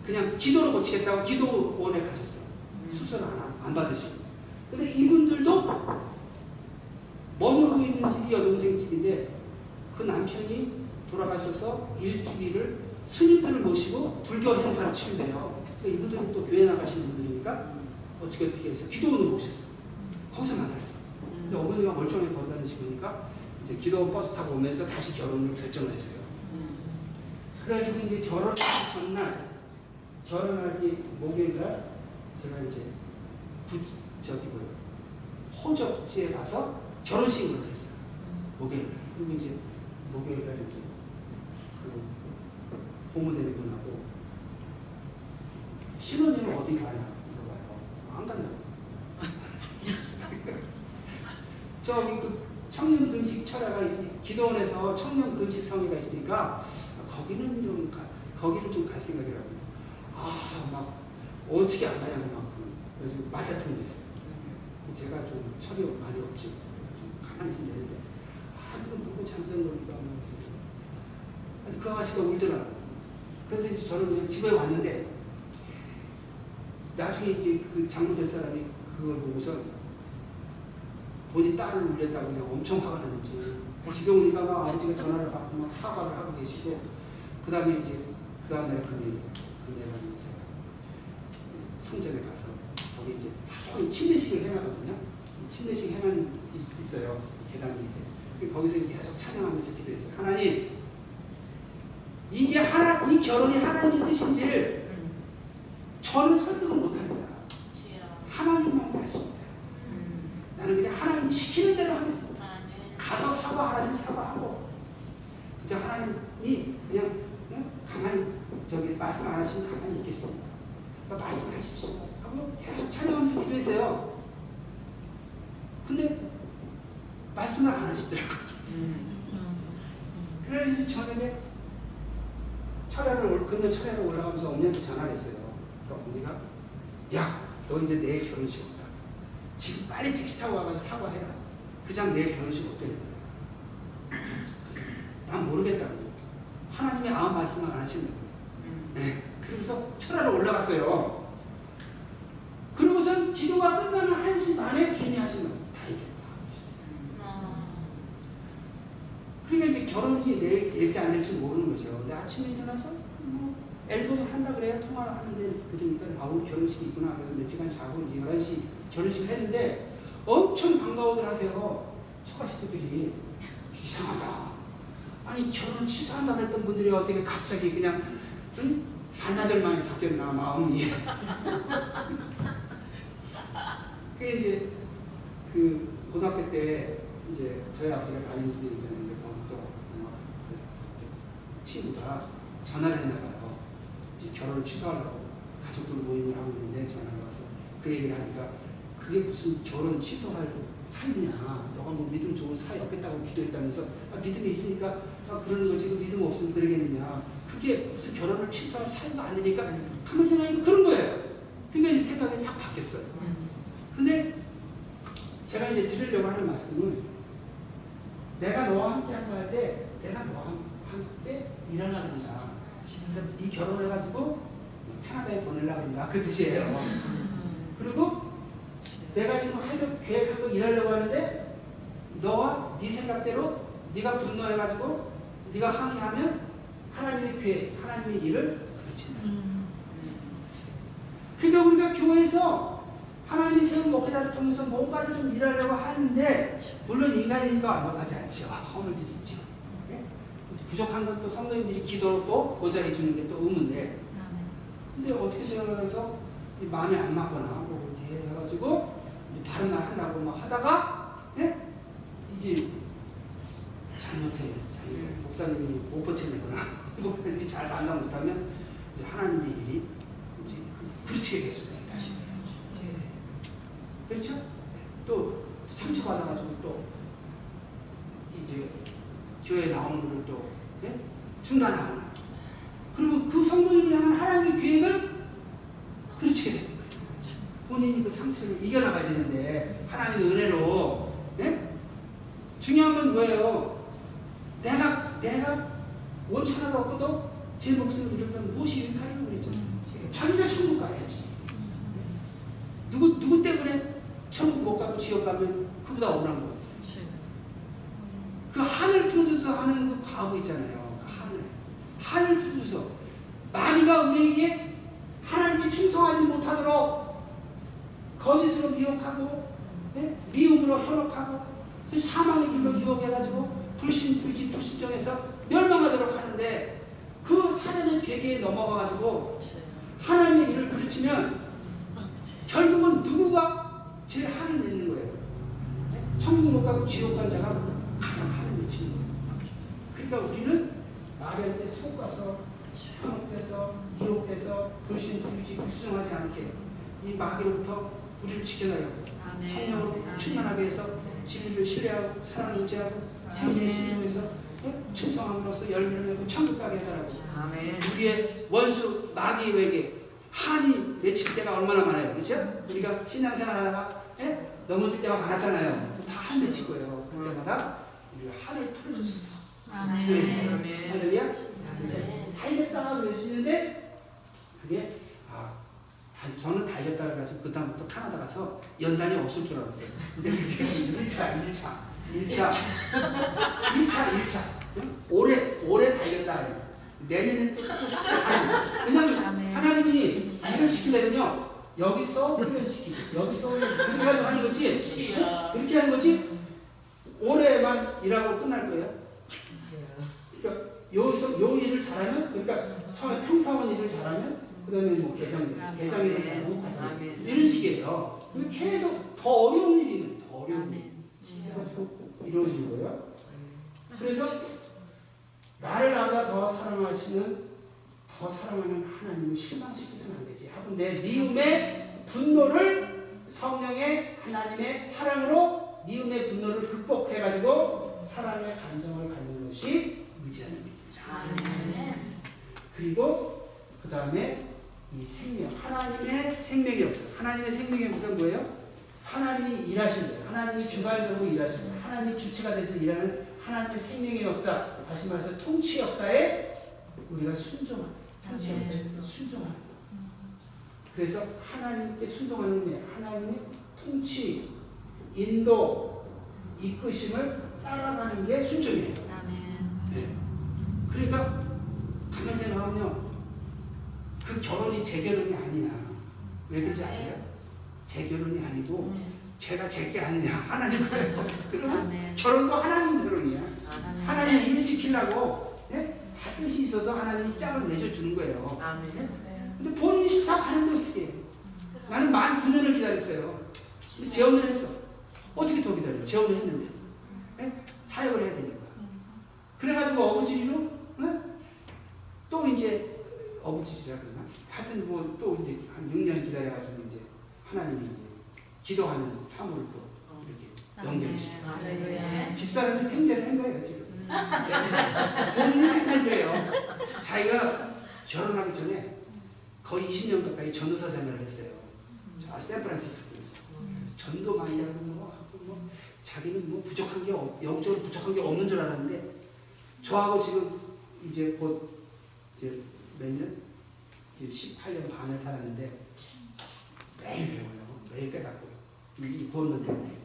그냥 기도로 고치겠다고 기도원에 가셨어요. 수술 안, 안 받으시고. 근데 이분들도 머무르고 있는 집이 여동생 집인데 그 남편이 돌아가셔서 일주일을 스님들을 모시고 불교 행사를 치른대요. 그러니까 이분들은 또 교회 나가신 분들이니까 어떻게 어떻게 해서 기도원으로 모셨어요. 거기서 만났어요. 근데 어머니가 멀쩡하게 걸다니시니까 이제 기도원 버스 타고 오면서 다시 결혼을 결정을 했어요. 그래가지고 이제 결혼하기 전날, 결혼하기 목요일 날 제가 이제 구, 저기 뭐야 호적지에 가서 결혼식을 했어요. 목요일날. 그리고 이제 목요일날 이제 그 고모되는 분하고 신혼여행 어디 가냐 물어봐요. 안 간다고. [LAUGHS] 저기 그 청년 금식 철야가 있으니 기도원에서 청년 금식 성회가 있으니까 거기는 좀 가, 거기를 좀 갈 생각이라고. 아 막 어떻게 안 가냐고 막 말다툼이 됐어요. 제가 좀 철이 많이 없지. 좀 가만히 있으면 되는데 아 이거 누구 잠든 거니까 뭐. 그 아가씨가 울더라고. 그래서 이제 저는 집에 왔는데 나중에 이제 그 장모 될 사람이 그걸 보고서 본인 딸을 울렸다고 그냥 엄청 화가 났는지 집에 오니까 막 아버지가 전화를 받고 막 사과를 하고 계시고 그 다음에 이제 그 다음날 그날은 이제 성전에 가서 거기 이제 하도 침례식을 해나거든요. 침례식 해만 있어요. 계단 밑에. 거기서 계속 찬양하면서 기도했어요. 하나님 이게 하나 이 결혼이 하나님의 뜻인지 저는 설득을 못합니다. 하나님만 아십니다. 나는 그냥 하나님 시키는 대로 하겠습니다. 가서 사과하라면 사과하고 그저 하나님이 그냥 응? 가만히 저기 말씀 안 하시면 가만히 있겠습니다. 그러니까 말씀하십시오. 하고 계속 찬양하면서 기도했어요. 근데 안 하시더라고요. 그래서 저녁에 철야를 올- 금요 철야를 올라가면서 어머니한테 전화를 했어요. 그러니까 어머니가 야, 너 이제 내일 결혼식 온다. 지금 빨리 택시 타고 와가지고 사과해라. 그장 내일 결혼식 없대는 거야. 그래서 난 모르겠다고. 하나님이 아무 말씀을 안 하신다고. 네. 그러면서 철야를 올라갔어요. 그러고선 기도가 끝나는 1시 반에 주인이 하신 거예요. 다 이겼다. 그러니까 이제 결혼이 내일 될지 안 될지 모르는 거죠. 근데 아침에 일어나서 뭐 앨범을 한다 그래야 통화를 하는데 그러니까 아우 결혼식이 있구나. 그래서 몇 시간 자고 이제 11시 결혼식을 했는데 엄청 반가워들 하세요. 처가 식구들이 이상하다. 아니 결혼 취소한다고 했던 분들이 어떻게 갑자기 그냥 응? 반나절 만에 바뀌었나 마음이. [LAUGHS] 그게 이제 그 고등학교 때 이제 저희 아버지가 있잖아요. 친구가 전화를 했나 봐요. 이제 결혼을 취소하려고 가족들 모임을 하고 있는데 전화가 와서 그 얘기를 하니까 그게 무슨 결혼 취소할 사유냐. 너가 뭐 믿음 좋은 사이 없겠다고 기도했다면서 아, 믿음이 있으니까 아, 그러는 거지 그 믿음 없으면 그러겠느냐. 그게 무슨 결혼을 취소할 사유가 아니니까 가만 생각하니까 그런 거예요. 그러니까 생각이 싹 바뀌었어요. 근데 제가 이제 드리려고 하는 말씀은 내가 너와 함께 한다 할 때 내가 너와 함께 일하려고 한다. 지금 네 결혼해가지고 캐나다에 보내려고 한다. 그 뜻이에요. 그리고 내가 지금 하려 계획한 거 일하려고 하는데 너와 네 생각대로 네가 분노해가지고 네가 항의하면 하나님의 계획, 하나님의 일을 그르친다. 그러니까 우리가 교회에서 하나님이 세운 목회자를 통해서 뭔가를 좀 일하려고 하는데 물론 인간이니까 완벽하지 않죠. [LAUGHS] 허물들이 있죠. 예? 부족한 건 또 성도님들이 기도로 또 보좌해 주는 게 또 의무인데 근데 어떻게 생각해서 이 마음에 안 맞거나 뭐 이렇게 해가지고 이제 다른 말 한다고 막 하다가 예? 이제 잘못해 잘못 목사님이 못 버텨내거나 [LAUGHS] 목사님이 잘 반당 못하면 이제 하나님의 일이 이제 그- 될 수가 있다 그렇죠? 또 상처받아가지고 또 이제 교회 나오는 걸또 예? 중단하거나 그리고 그 성도님을 향한 하나님의 계획을 그르치게 되는 거예요. 본인이 그 상처를 이겨나가야 되는데 하나님의 은혜로 예? 중요한 건 뭐예요? 내가 내가 원천하다 없어도 제 목숨을 잃으면 무엇이 유익하냐고 그랬죠. 자기가 천국 가야지. 누구 누구 때문에 천국 못 가고 지옥 가면 그보다 억울한 거 있어요. 그 한을 풀어줘서 하는 그 과부 있잖아요. 그 한을. 풀어줘서. 마귀가 우리에게 하나님께 충성하지 못하도록 거짓으로 미혹하고, 예? 미움으로 현혹하고, 그 사망의 길로 유혹해가지고, 불신, 불지, 불신정해서 멸망하도록 하는데, 그 사단의 괴계에 넘어가가지고, 하나님의 일을 그르치면, 결국은 누구가 제일 한을 맺는 거예요. 천국 못 가고 지옥 간 자가 가장 한을 맺히는 거예요. 그러니까 우리는 마귀할 때 속아서 현혹돼서 유혹돼서 불신, 불지, 불순하지 않게 이 마귀로부터 우리를 지켜내려고 성령으로 충만하게 해서 진리를 신뢰하고 사랑을 유지하고 생명을 신중해서 예? 충성함으로써 열매를 맺고 천국 가게 해달라고 우리의 원수 마귀에게 한이 맺힐 때가 얼마나 많아요. 그렇죠? 우리가 신앙생활 하다가 예? 넘어질 때가 많았잖아요. 다 한 맺힐 거예요. 그때마다 우리가 한을 풀어줬어서. 네. 할렐루야. 그래서 달렸다가 그러시는데 그게 아 달- 저는 달렸다 그래가지고 그 다음부터 카나다 가서 연단이 없을 줄 알았어요. 근데 그게 1차, 1차, 1차, 1차, 1차. 올해 올해 달렸다. 싶어. 아니, 왜냐면 아멘. 하나님이 일을 시키려면요 여기서 훈련시키고 여기서 훈련시키고 그렇게 해가지고 하는 거지. 그렇게 하는 거지. 올해만 일하고 끝날 거예요. 여기서 요 일을 잘하면 그러니까 처음에 평사원 일을 잘하면 그다음에 뭐 개장 개장 일을 잘하고 과장 이런 식이에요. 계속 더 어려운 일이 있는. 더 어려운 일. 해가지고 이루어지는 거예요. 그래서 나를 나보다 더 사랑하시는 더 사랑하는 하나님을 실망시켜서는 안 되지. 하는데 미움의 분노를 성령의 하나님의 사랑으로 미움의 분노를 극복해가지고 사랑의 감정을 갖는 것이 의지하는 믿음이다. 그리고 그 다음에 이 생명, 하나님의 생명의 역사. 하나님의 생명의 역사는 뭐예요? 하나님이 일하시는 거예요. 하나님이 주관적으로 일하시는 거예요. 하나님이 주체가 돼서 일하는 하나님의 생명의 역사. 다시 말해서 통치 역사에 우리가 순종하는 통치 역사에 순종하는 거예요. 그래서 하나님께 순종하는 게 하나님의 통치, 인도, 이끄심을 따라가는 게 순종이에요. 네. 그러니까 가만 생각하면요. 그 결혼이 제 결혼이 아니야. 왜 그런지 알아요? 제 결혼이 아니고 제가 제게 아니냐. 하나님 그래요. 그러면 결혼도 하나님 결혼이야. 하나님 일시키려고 네? 다 뜻이 있어서 하나님이 짝을 내줘주는 거예요. 근데 본인이 싫다고 하는데 어떻게 해? 나는 만 9년을 기다렸어요. 재혼을 했어. 어떻게 더 기다려? 재혼을 했는데. 네? 사역을 해야 되니까. 그래가지고 어부지리로 네? 또 이제 어부지리라 그러나? 하여튼 뭐 또 이제 한 6년 기다려가지고 이제 하나님이 이제 기도하는 사물을 또 이렇게 연결시켜. 집사람이 팽제를 한 거예요, 지금. 본인이 맨날 그래요. 자기가 결혼하기 전에 거의 20년 가까이 전도사 생활을 했어요. 저 샌프란시스코에서. 전도 많이 하고 뭐 하고 뭐 자기는 뭐 부족한 게 없, 영적으로 부족한 게 없는 줄 알았는데 저하고 지금 이제 곧 이제 몇 년? 이제 18년 반을 살았는데 매일 배워요. 매일 깨닫고요. 이 구원론 때문에.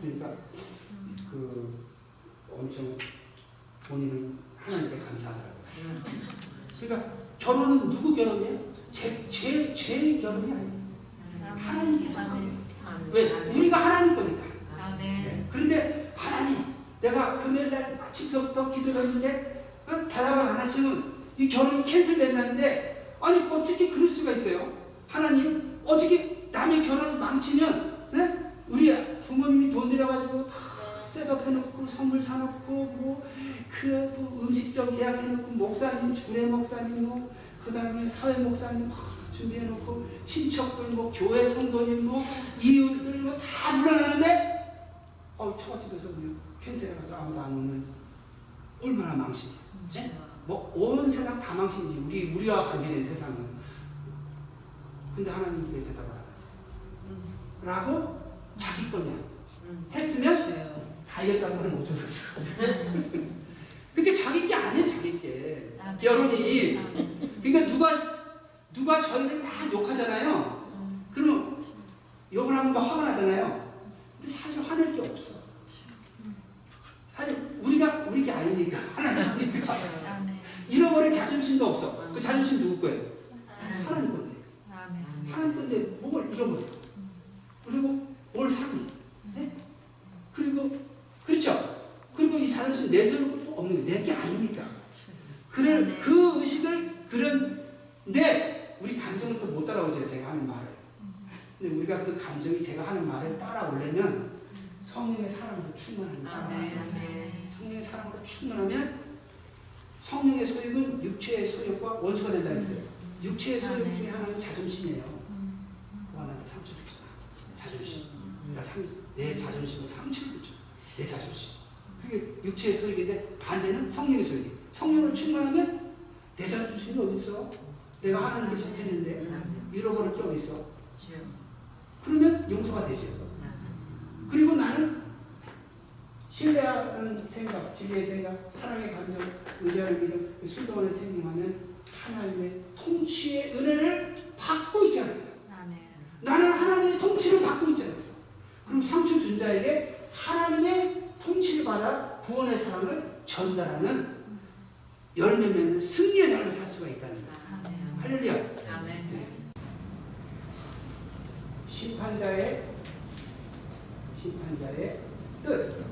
그러니까 그 엄청 본인은 하나님께 감사하더라고요. 그러니까 결혼은 누구 결혼이에요? 제, 제, 제 결혼이 아니에요. 하나님께서. 왜? 우리가 하나님 거니까. 네. 그런데 하나님, 내가 내가 금요일 날 아침서부터 기도를 했는데 어? 대답을 안 하시면 이 결혼이 캔슬된다는데 아니 어떻게 그럴 수가 있어요? 하나님 어떻게 남의 결혼을 망치면 네? 우리 부모님이 돈 들여가지고 다 셋업해놓고 선물 사놓고 뭐그 뭐 음식점 계약해놓고 목사님 주례 목사님 뭐 그다음에 사회 목사님 막 준비해놓고 친척들 뭐 교회 성도님 뭐 이웃들 뭐다 불러내는데 어 처갓집 에서 그냥 캔슬해가지고 아무도 안 오는 얼마나 망신이야. 네? 뭐 온 세상 다 망신이지 우리 우리와 관계된 세상은. 근데 하나님 왜 대답을 안 하세요? 라고 자기 거냐 했으면 다 이겼다는 말못 들었어. 그게 자기 게 아니에요, 자기 게. 결혼이. 그러니까 누가 누가 저희를 막 욕하잖아요. 그러면 욕을 하면 막 화가 나잖아요. 근데 사실 화낼 게 없어. 사실 우리가 우리 게 아니니까 하나님이니까 잃어버린 자존심도 없어. 그 자존심 누구 거예요? 하나님 건데. 하나님 건데 뭘 잃어버려. 그리고 뭘 사니. 네? 그리고 그렇죠. 그리고 이 자존심 내세울 것도 없는 내게 아니니까. 그를 그 의식을 그런데 우리 감정을 또못 따라오죠. 제가 하는 말을. 근데 우리가 그 감정이 제가 하는 말을 따라오려면 성령의 사랑으로 충만하면 따라와요. 성령의 사랑으로 충만하면 성령의 소욕은 육체의 소욕과 원수가 된다 했어요. 육체의 소욕 아멘. 중에 하나는 자존심이에요. 원하는 상처를 줘. 자존심. 그러니까 상, 내 자존심은 상처를 줘. 내 자존심. 그게 육체의 소욕인데 반대는 성령의 소욕이. 성령을 충만하면 내 자존심이 어디 있어? 내가 하나님께 속했는데 잃어버릴 게 어디 있어? 그러면 용서가 되죠. 그리고 나는 신뢰하는 생각, 진리의 생각, 사랑의 감정, 의지하는 믿음, 그 순종하는 생명하면 하나님의 통치의 은혜를 받고 있잖아요. 나는 하나님의 통치를 받고 있잖아요. 그럼 상처 준 자에게 하나님의 통치를 받아 구원의 사랑을 전달하는 열매 맺는 승리의 삶을 살 수가 있다는 거예요. 할렐루야. 심판자의 심판자의 뜻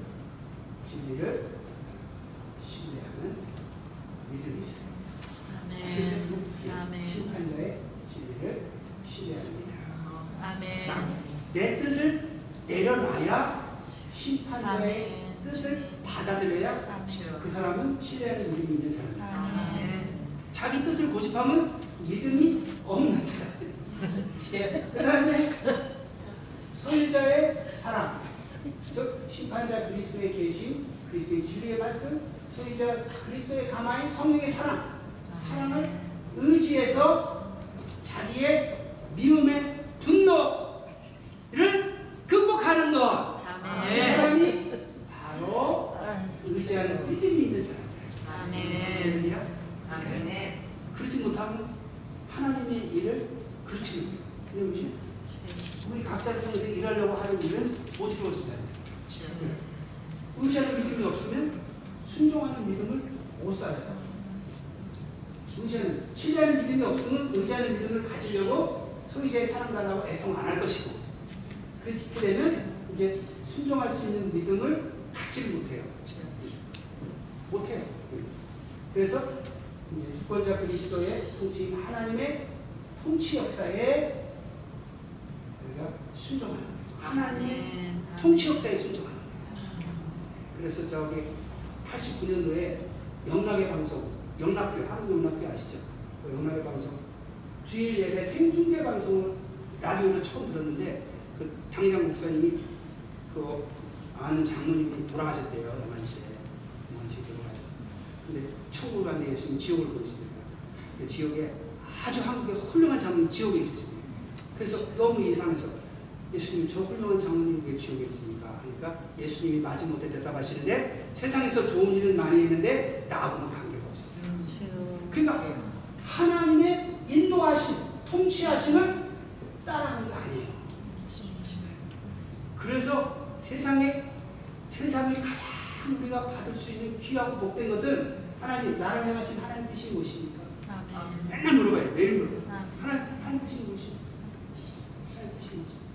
진리를 신뢰하는 믿음이 있어요. 심판자의 진리를 신뢰합니다. 내 뜻을 내려놔야 심판자의 뜻을 받아들여야 그 사람은 신뢰하는 믿음이 있는 사람이에요. 자기 뜻을 고집하면 믿음이 없는. 그 다음에 소유자의 사랑, 즉 심판자 그리스도의 계심, 그리스도의 진리의 말씀, 소유자 그리스도의 가마인 성령의 사랑, 사랑을 의지해서 자기의 미움의 분노를 극복하는 것. 그 사람이 바로 의지하는 믿음이 있는 사람이에요. 할렐루야. 그렇지 못하면 하나님의 일을 그렇지 못해요. 왜냐면 우리 각자를 통해서 일하려고 하는 일은 못 이루어지잖아요. 의지하는 믿음이 없으면 순종하는 믿음을 못 살아요. 의지하는, 신뢰하는 믿음이 없으면 의지하는 믿음을 가지려고 소유자의 사랑 달라고 애통 안 할 것이고 그렇게 되면 이제 순종할 수 있는 믿음을 갖지를 못해요. 못해요. 그래서 이제 주권자 그리스도의 통치, 하나님의 통치 역사에 우리가 순종하는 거예요. 하나님의 통치 역사에 순종하는 거예요. 그래서 저기 89년도에 영락의 방송, 영락교, 한국 영락교 아시죠? 그 영락의 방송 주일 예배 생중계 방송을 라디오로 처음 들었는데 그 당장 목사님이 그 아는 장로님이 돌아가셨대요 대만시에 대만시에 돌아가셨어요. 근데 천국을 간데 예수님 지옥을 보이시니까 그 지옥에 아주 한국에 훌륭한 장로님 지옥에 있으시대요. 그래서 너무 이상해서 저 훌륭한 장로님 왜 지옥에 있습니까? 그러니까 예수님이 마지못해 대답하시는데 세상에서 좋은 일은 많이 했는데 나하고는 관계가 없어요. 그러니까 하나님의 인도하심, 통치하심을 따라하는 게 아니에요. 그래서 세상에 세상이 가장 우리가 받을 수 있는 귀하고 복된 것은 하나님 나를 향하신 하나님 뜻이 무엇입니까? 맨날 물어봐요. 매일 물어봐요. 하나님 하나님 뜻이 무엇입니까? 하나님 뜻이 무엇입니까?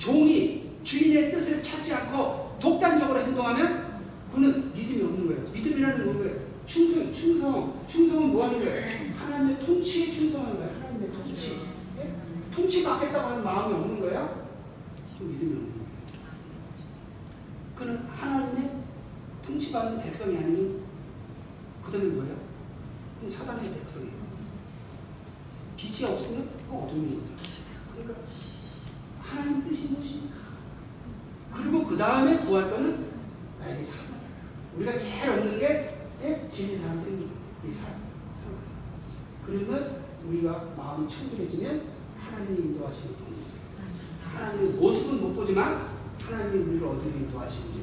종이 주인의 뜻을 찾지 않고 독단적으로 행동하면 그는 믿음이 없는 거예요. 믿음이라는 건 뭐예요? 충성, 충성, 충성은 뭐 하는 거예요? 하나님의 통치에 충성하는 거예요. 하나님의 통치. 예? 통치 받겠다고 하는 마음이 없는 거예요? 그 믿음이 없는 거예요. 그는 하나님의 통치받는 백성이 아니면 그 다음에 뭐예요? 그럼 사단의 백성이에요. 빛이 없으면 그 어둠인 거죠. 그러니까 하나님 뜻이 무엇입니까? 그리고 그 다음에 구할 거는 나에게 사랑. 우리가 제일 얻는 게 예? 진리 사랑 생기 이 사랑. 그러면 우리가 마음이 충분해지면 하나님이 인도하시는 분. 하나님의 모습은 못 보지만 하나님이 우리를 어디로 인도하시는지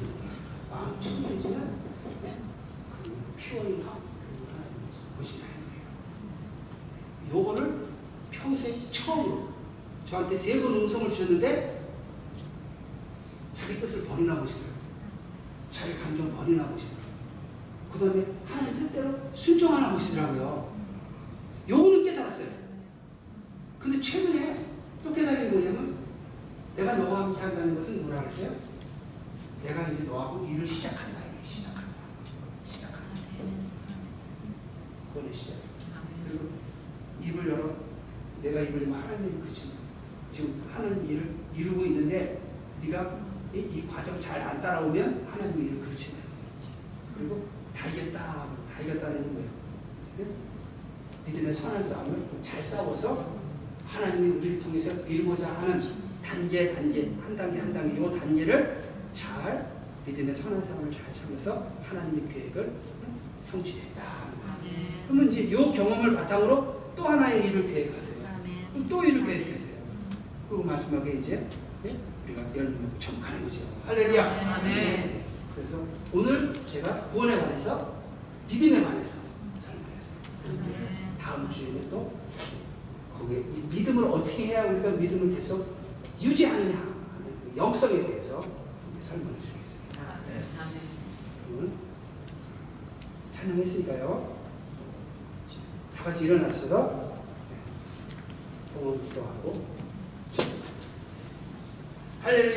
마음 충분해지면 그 피원이 보시나요? 요거를 평생 처음으로 저한테 세 번 음성을 주셨는데 자기 뜻을 버리나 보시더라고요. 자기 감정 버리나 보시더라고요. 그 다음에 하나님 뜻대로 순종하나 보시더라고요. 요거는 깨달았어요. 근데 최근에 또 깨달은 게 뭐냐면 내가 너와 함께 한다는 것은 뭐라 그랬어요? 내가 이제 너하고 일을 시작한다. 이게 시작한다. 시작한다. 그거는 시작. 그리고 입을 열어 내가 입을 열면 하나님 그치 지금 하는 일을 이루고 있는데 네가 이, 이 과정 잘 안 따라오면 하나님의 일을 그르친다. 그리고 다 이겼다. 다 이겼다는 거예요. 네? 믿음의 선한 싸움을 잘 싸워서 하나님이 우리를 통해서 이루고자 하는 단계 단계 한 단계 한 단계 이 단계를 잘 믿음의 선한 싸움을 잘 참아서 하나님의 계획을 성취했다. 그러면 이제 이 경험을 바탕으로 또 하나의 일을 계획하세요. 또 일을 계획하세요. 그리고 마지막에 이제 예? 우리가 열매를 접하는 거죠. 할렐루야. 아멘. 그래서 오늘 제가 구원에 관해서 믿음에 관해서 설명했어요. 다음 주에는 또 거기에 이 믿음을 어떻게 해야 우리가 믿음을 계속 유지하느냐 하는 그 영성에 대해서 설명을 드리겠습니다. 그러면 찬양했으니까요. 다 같이 일어나셔서 봉헌 기도하고 할렐루야.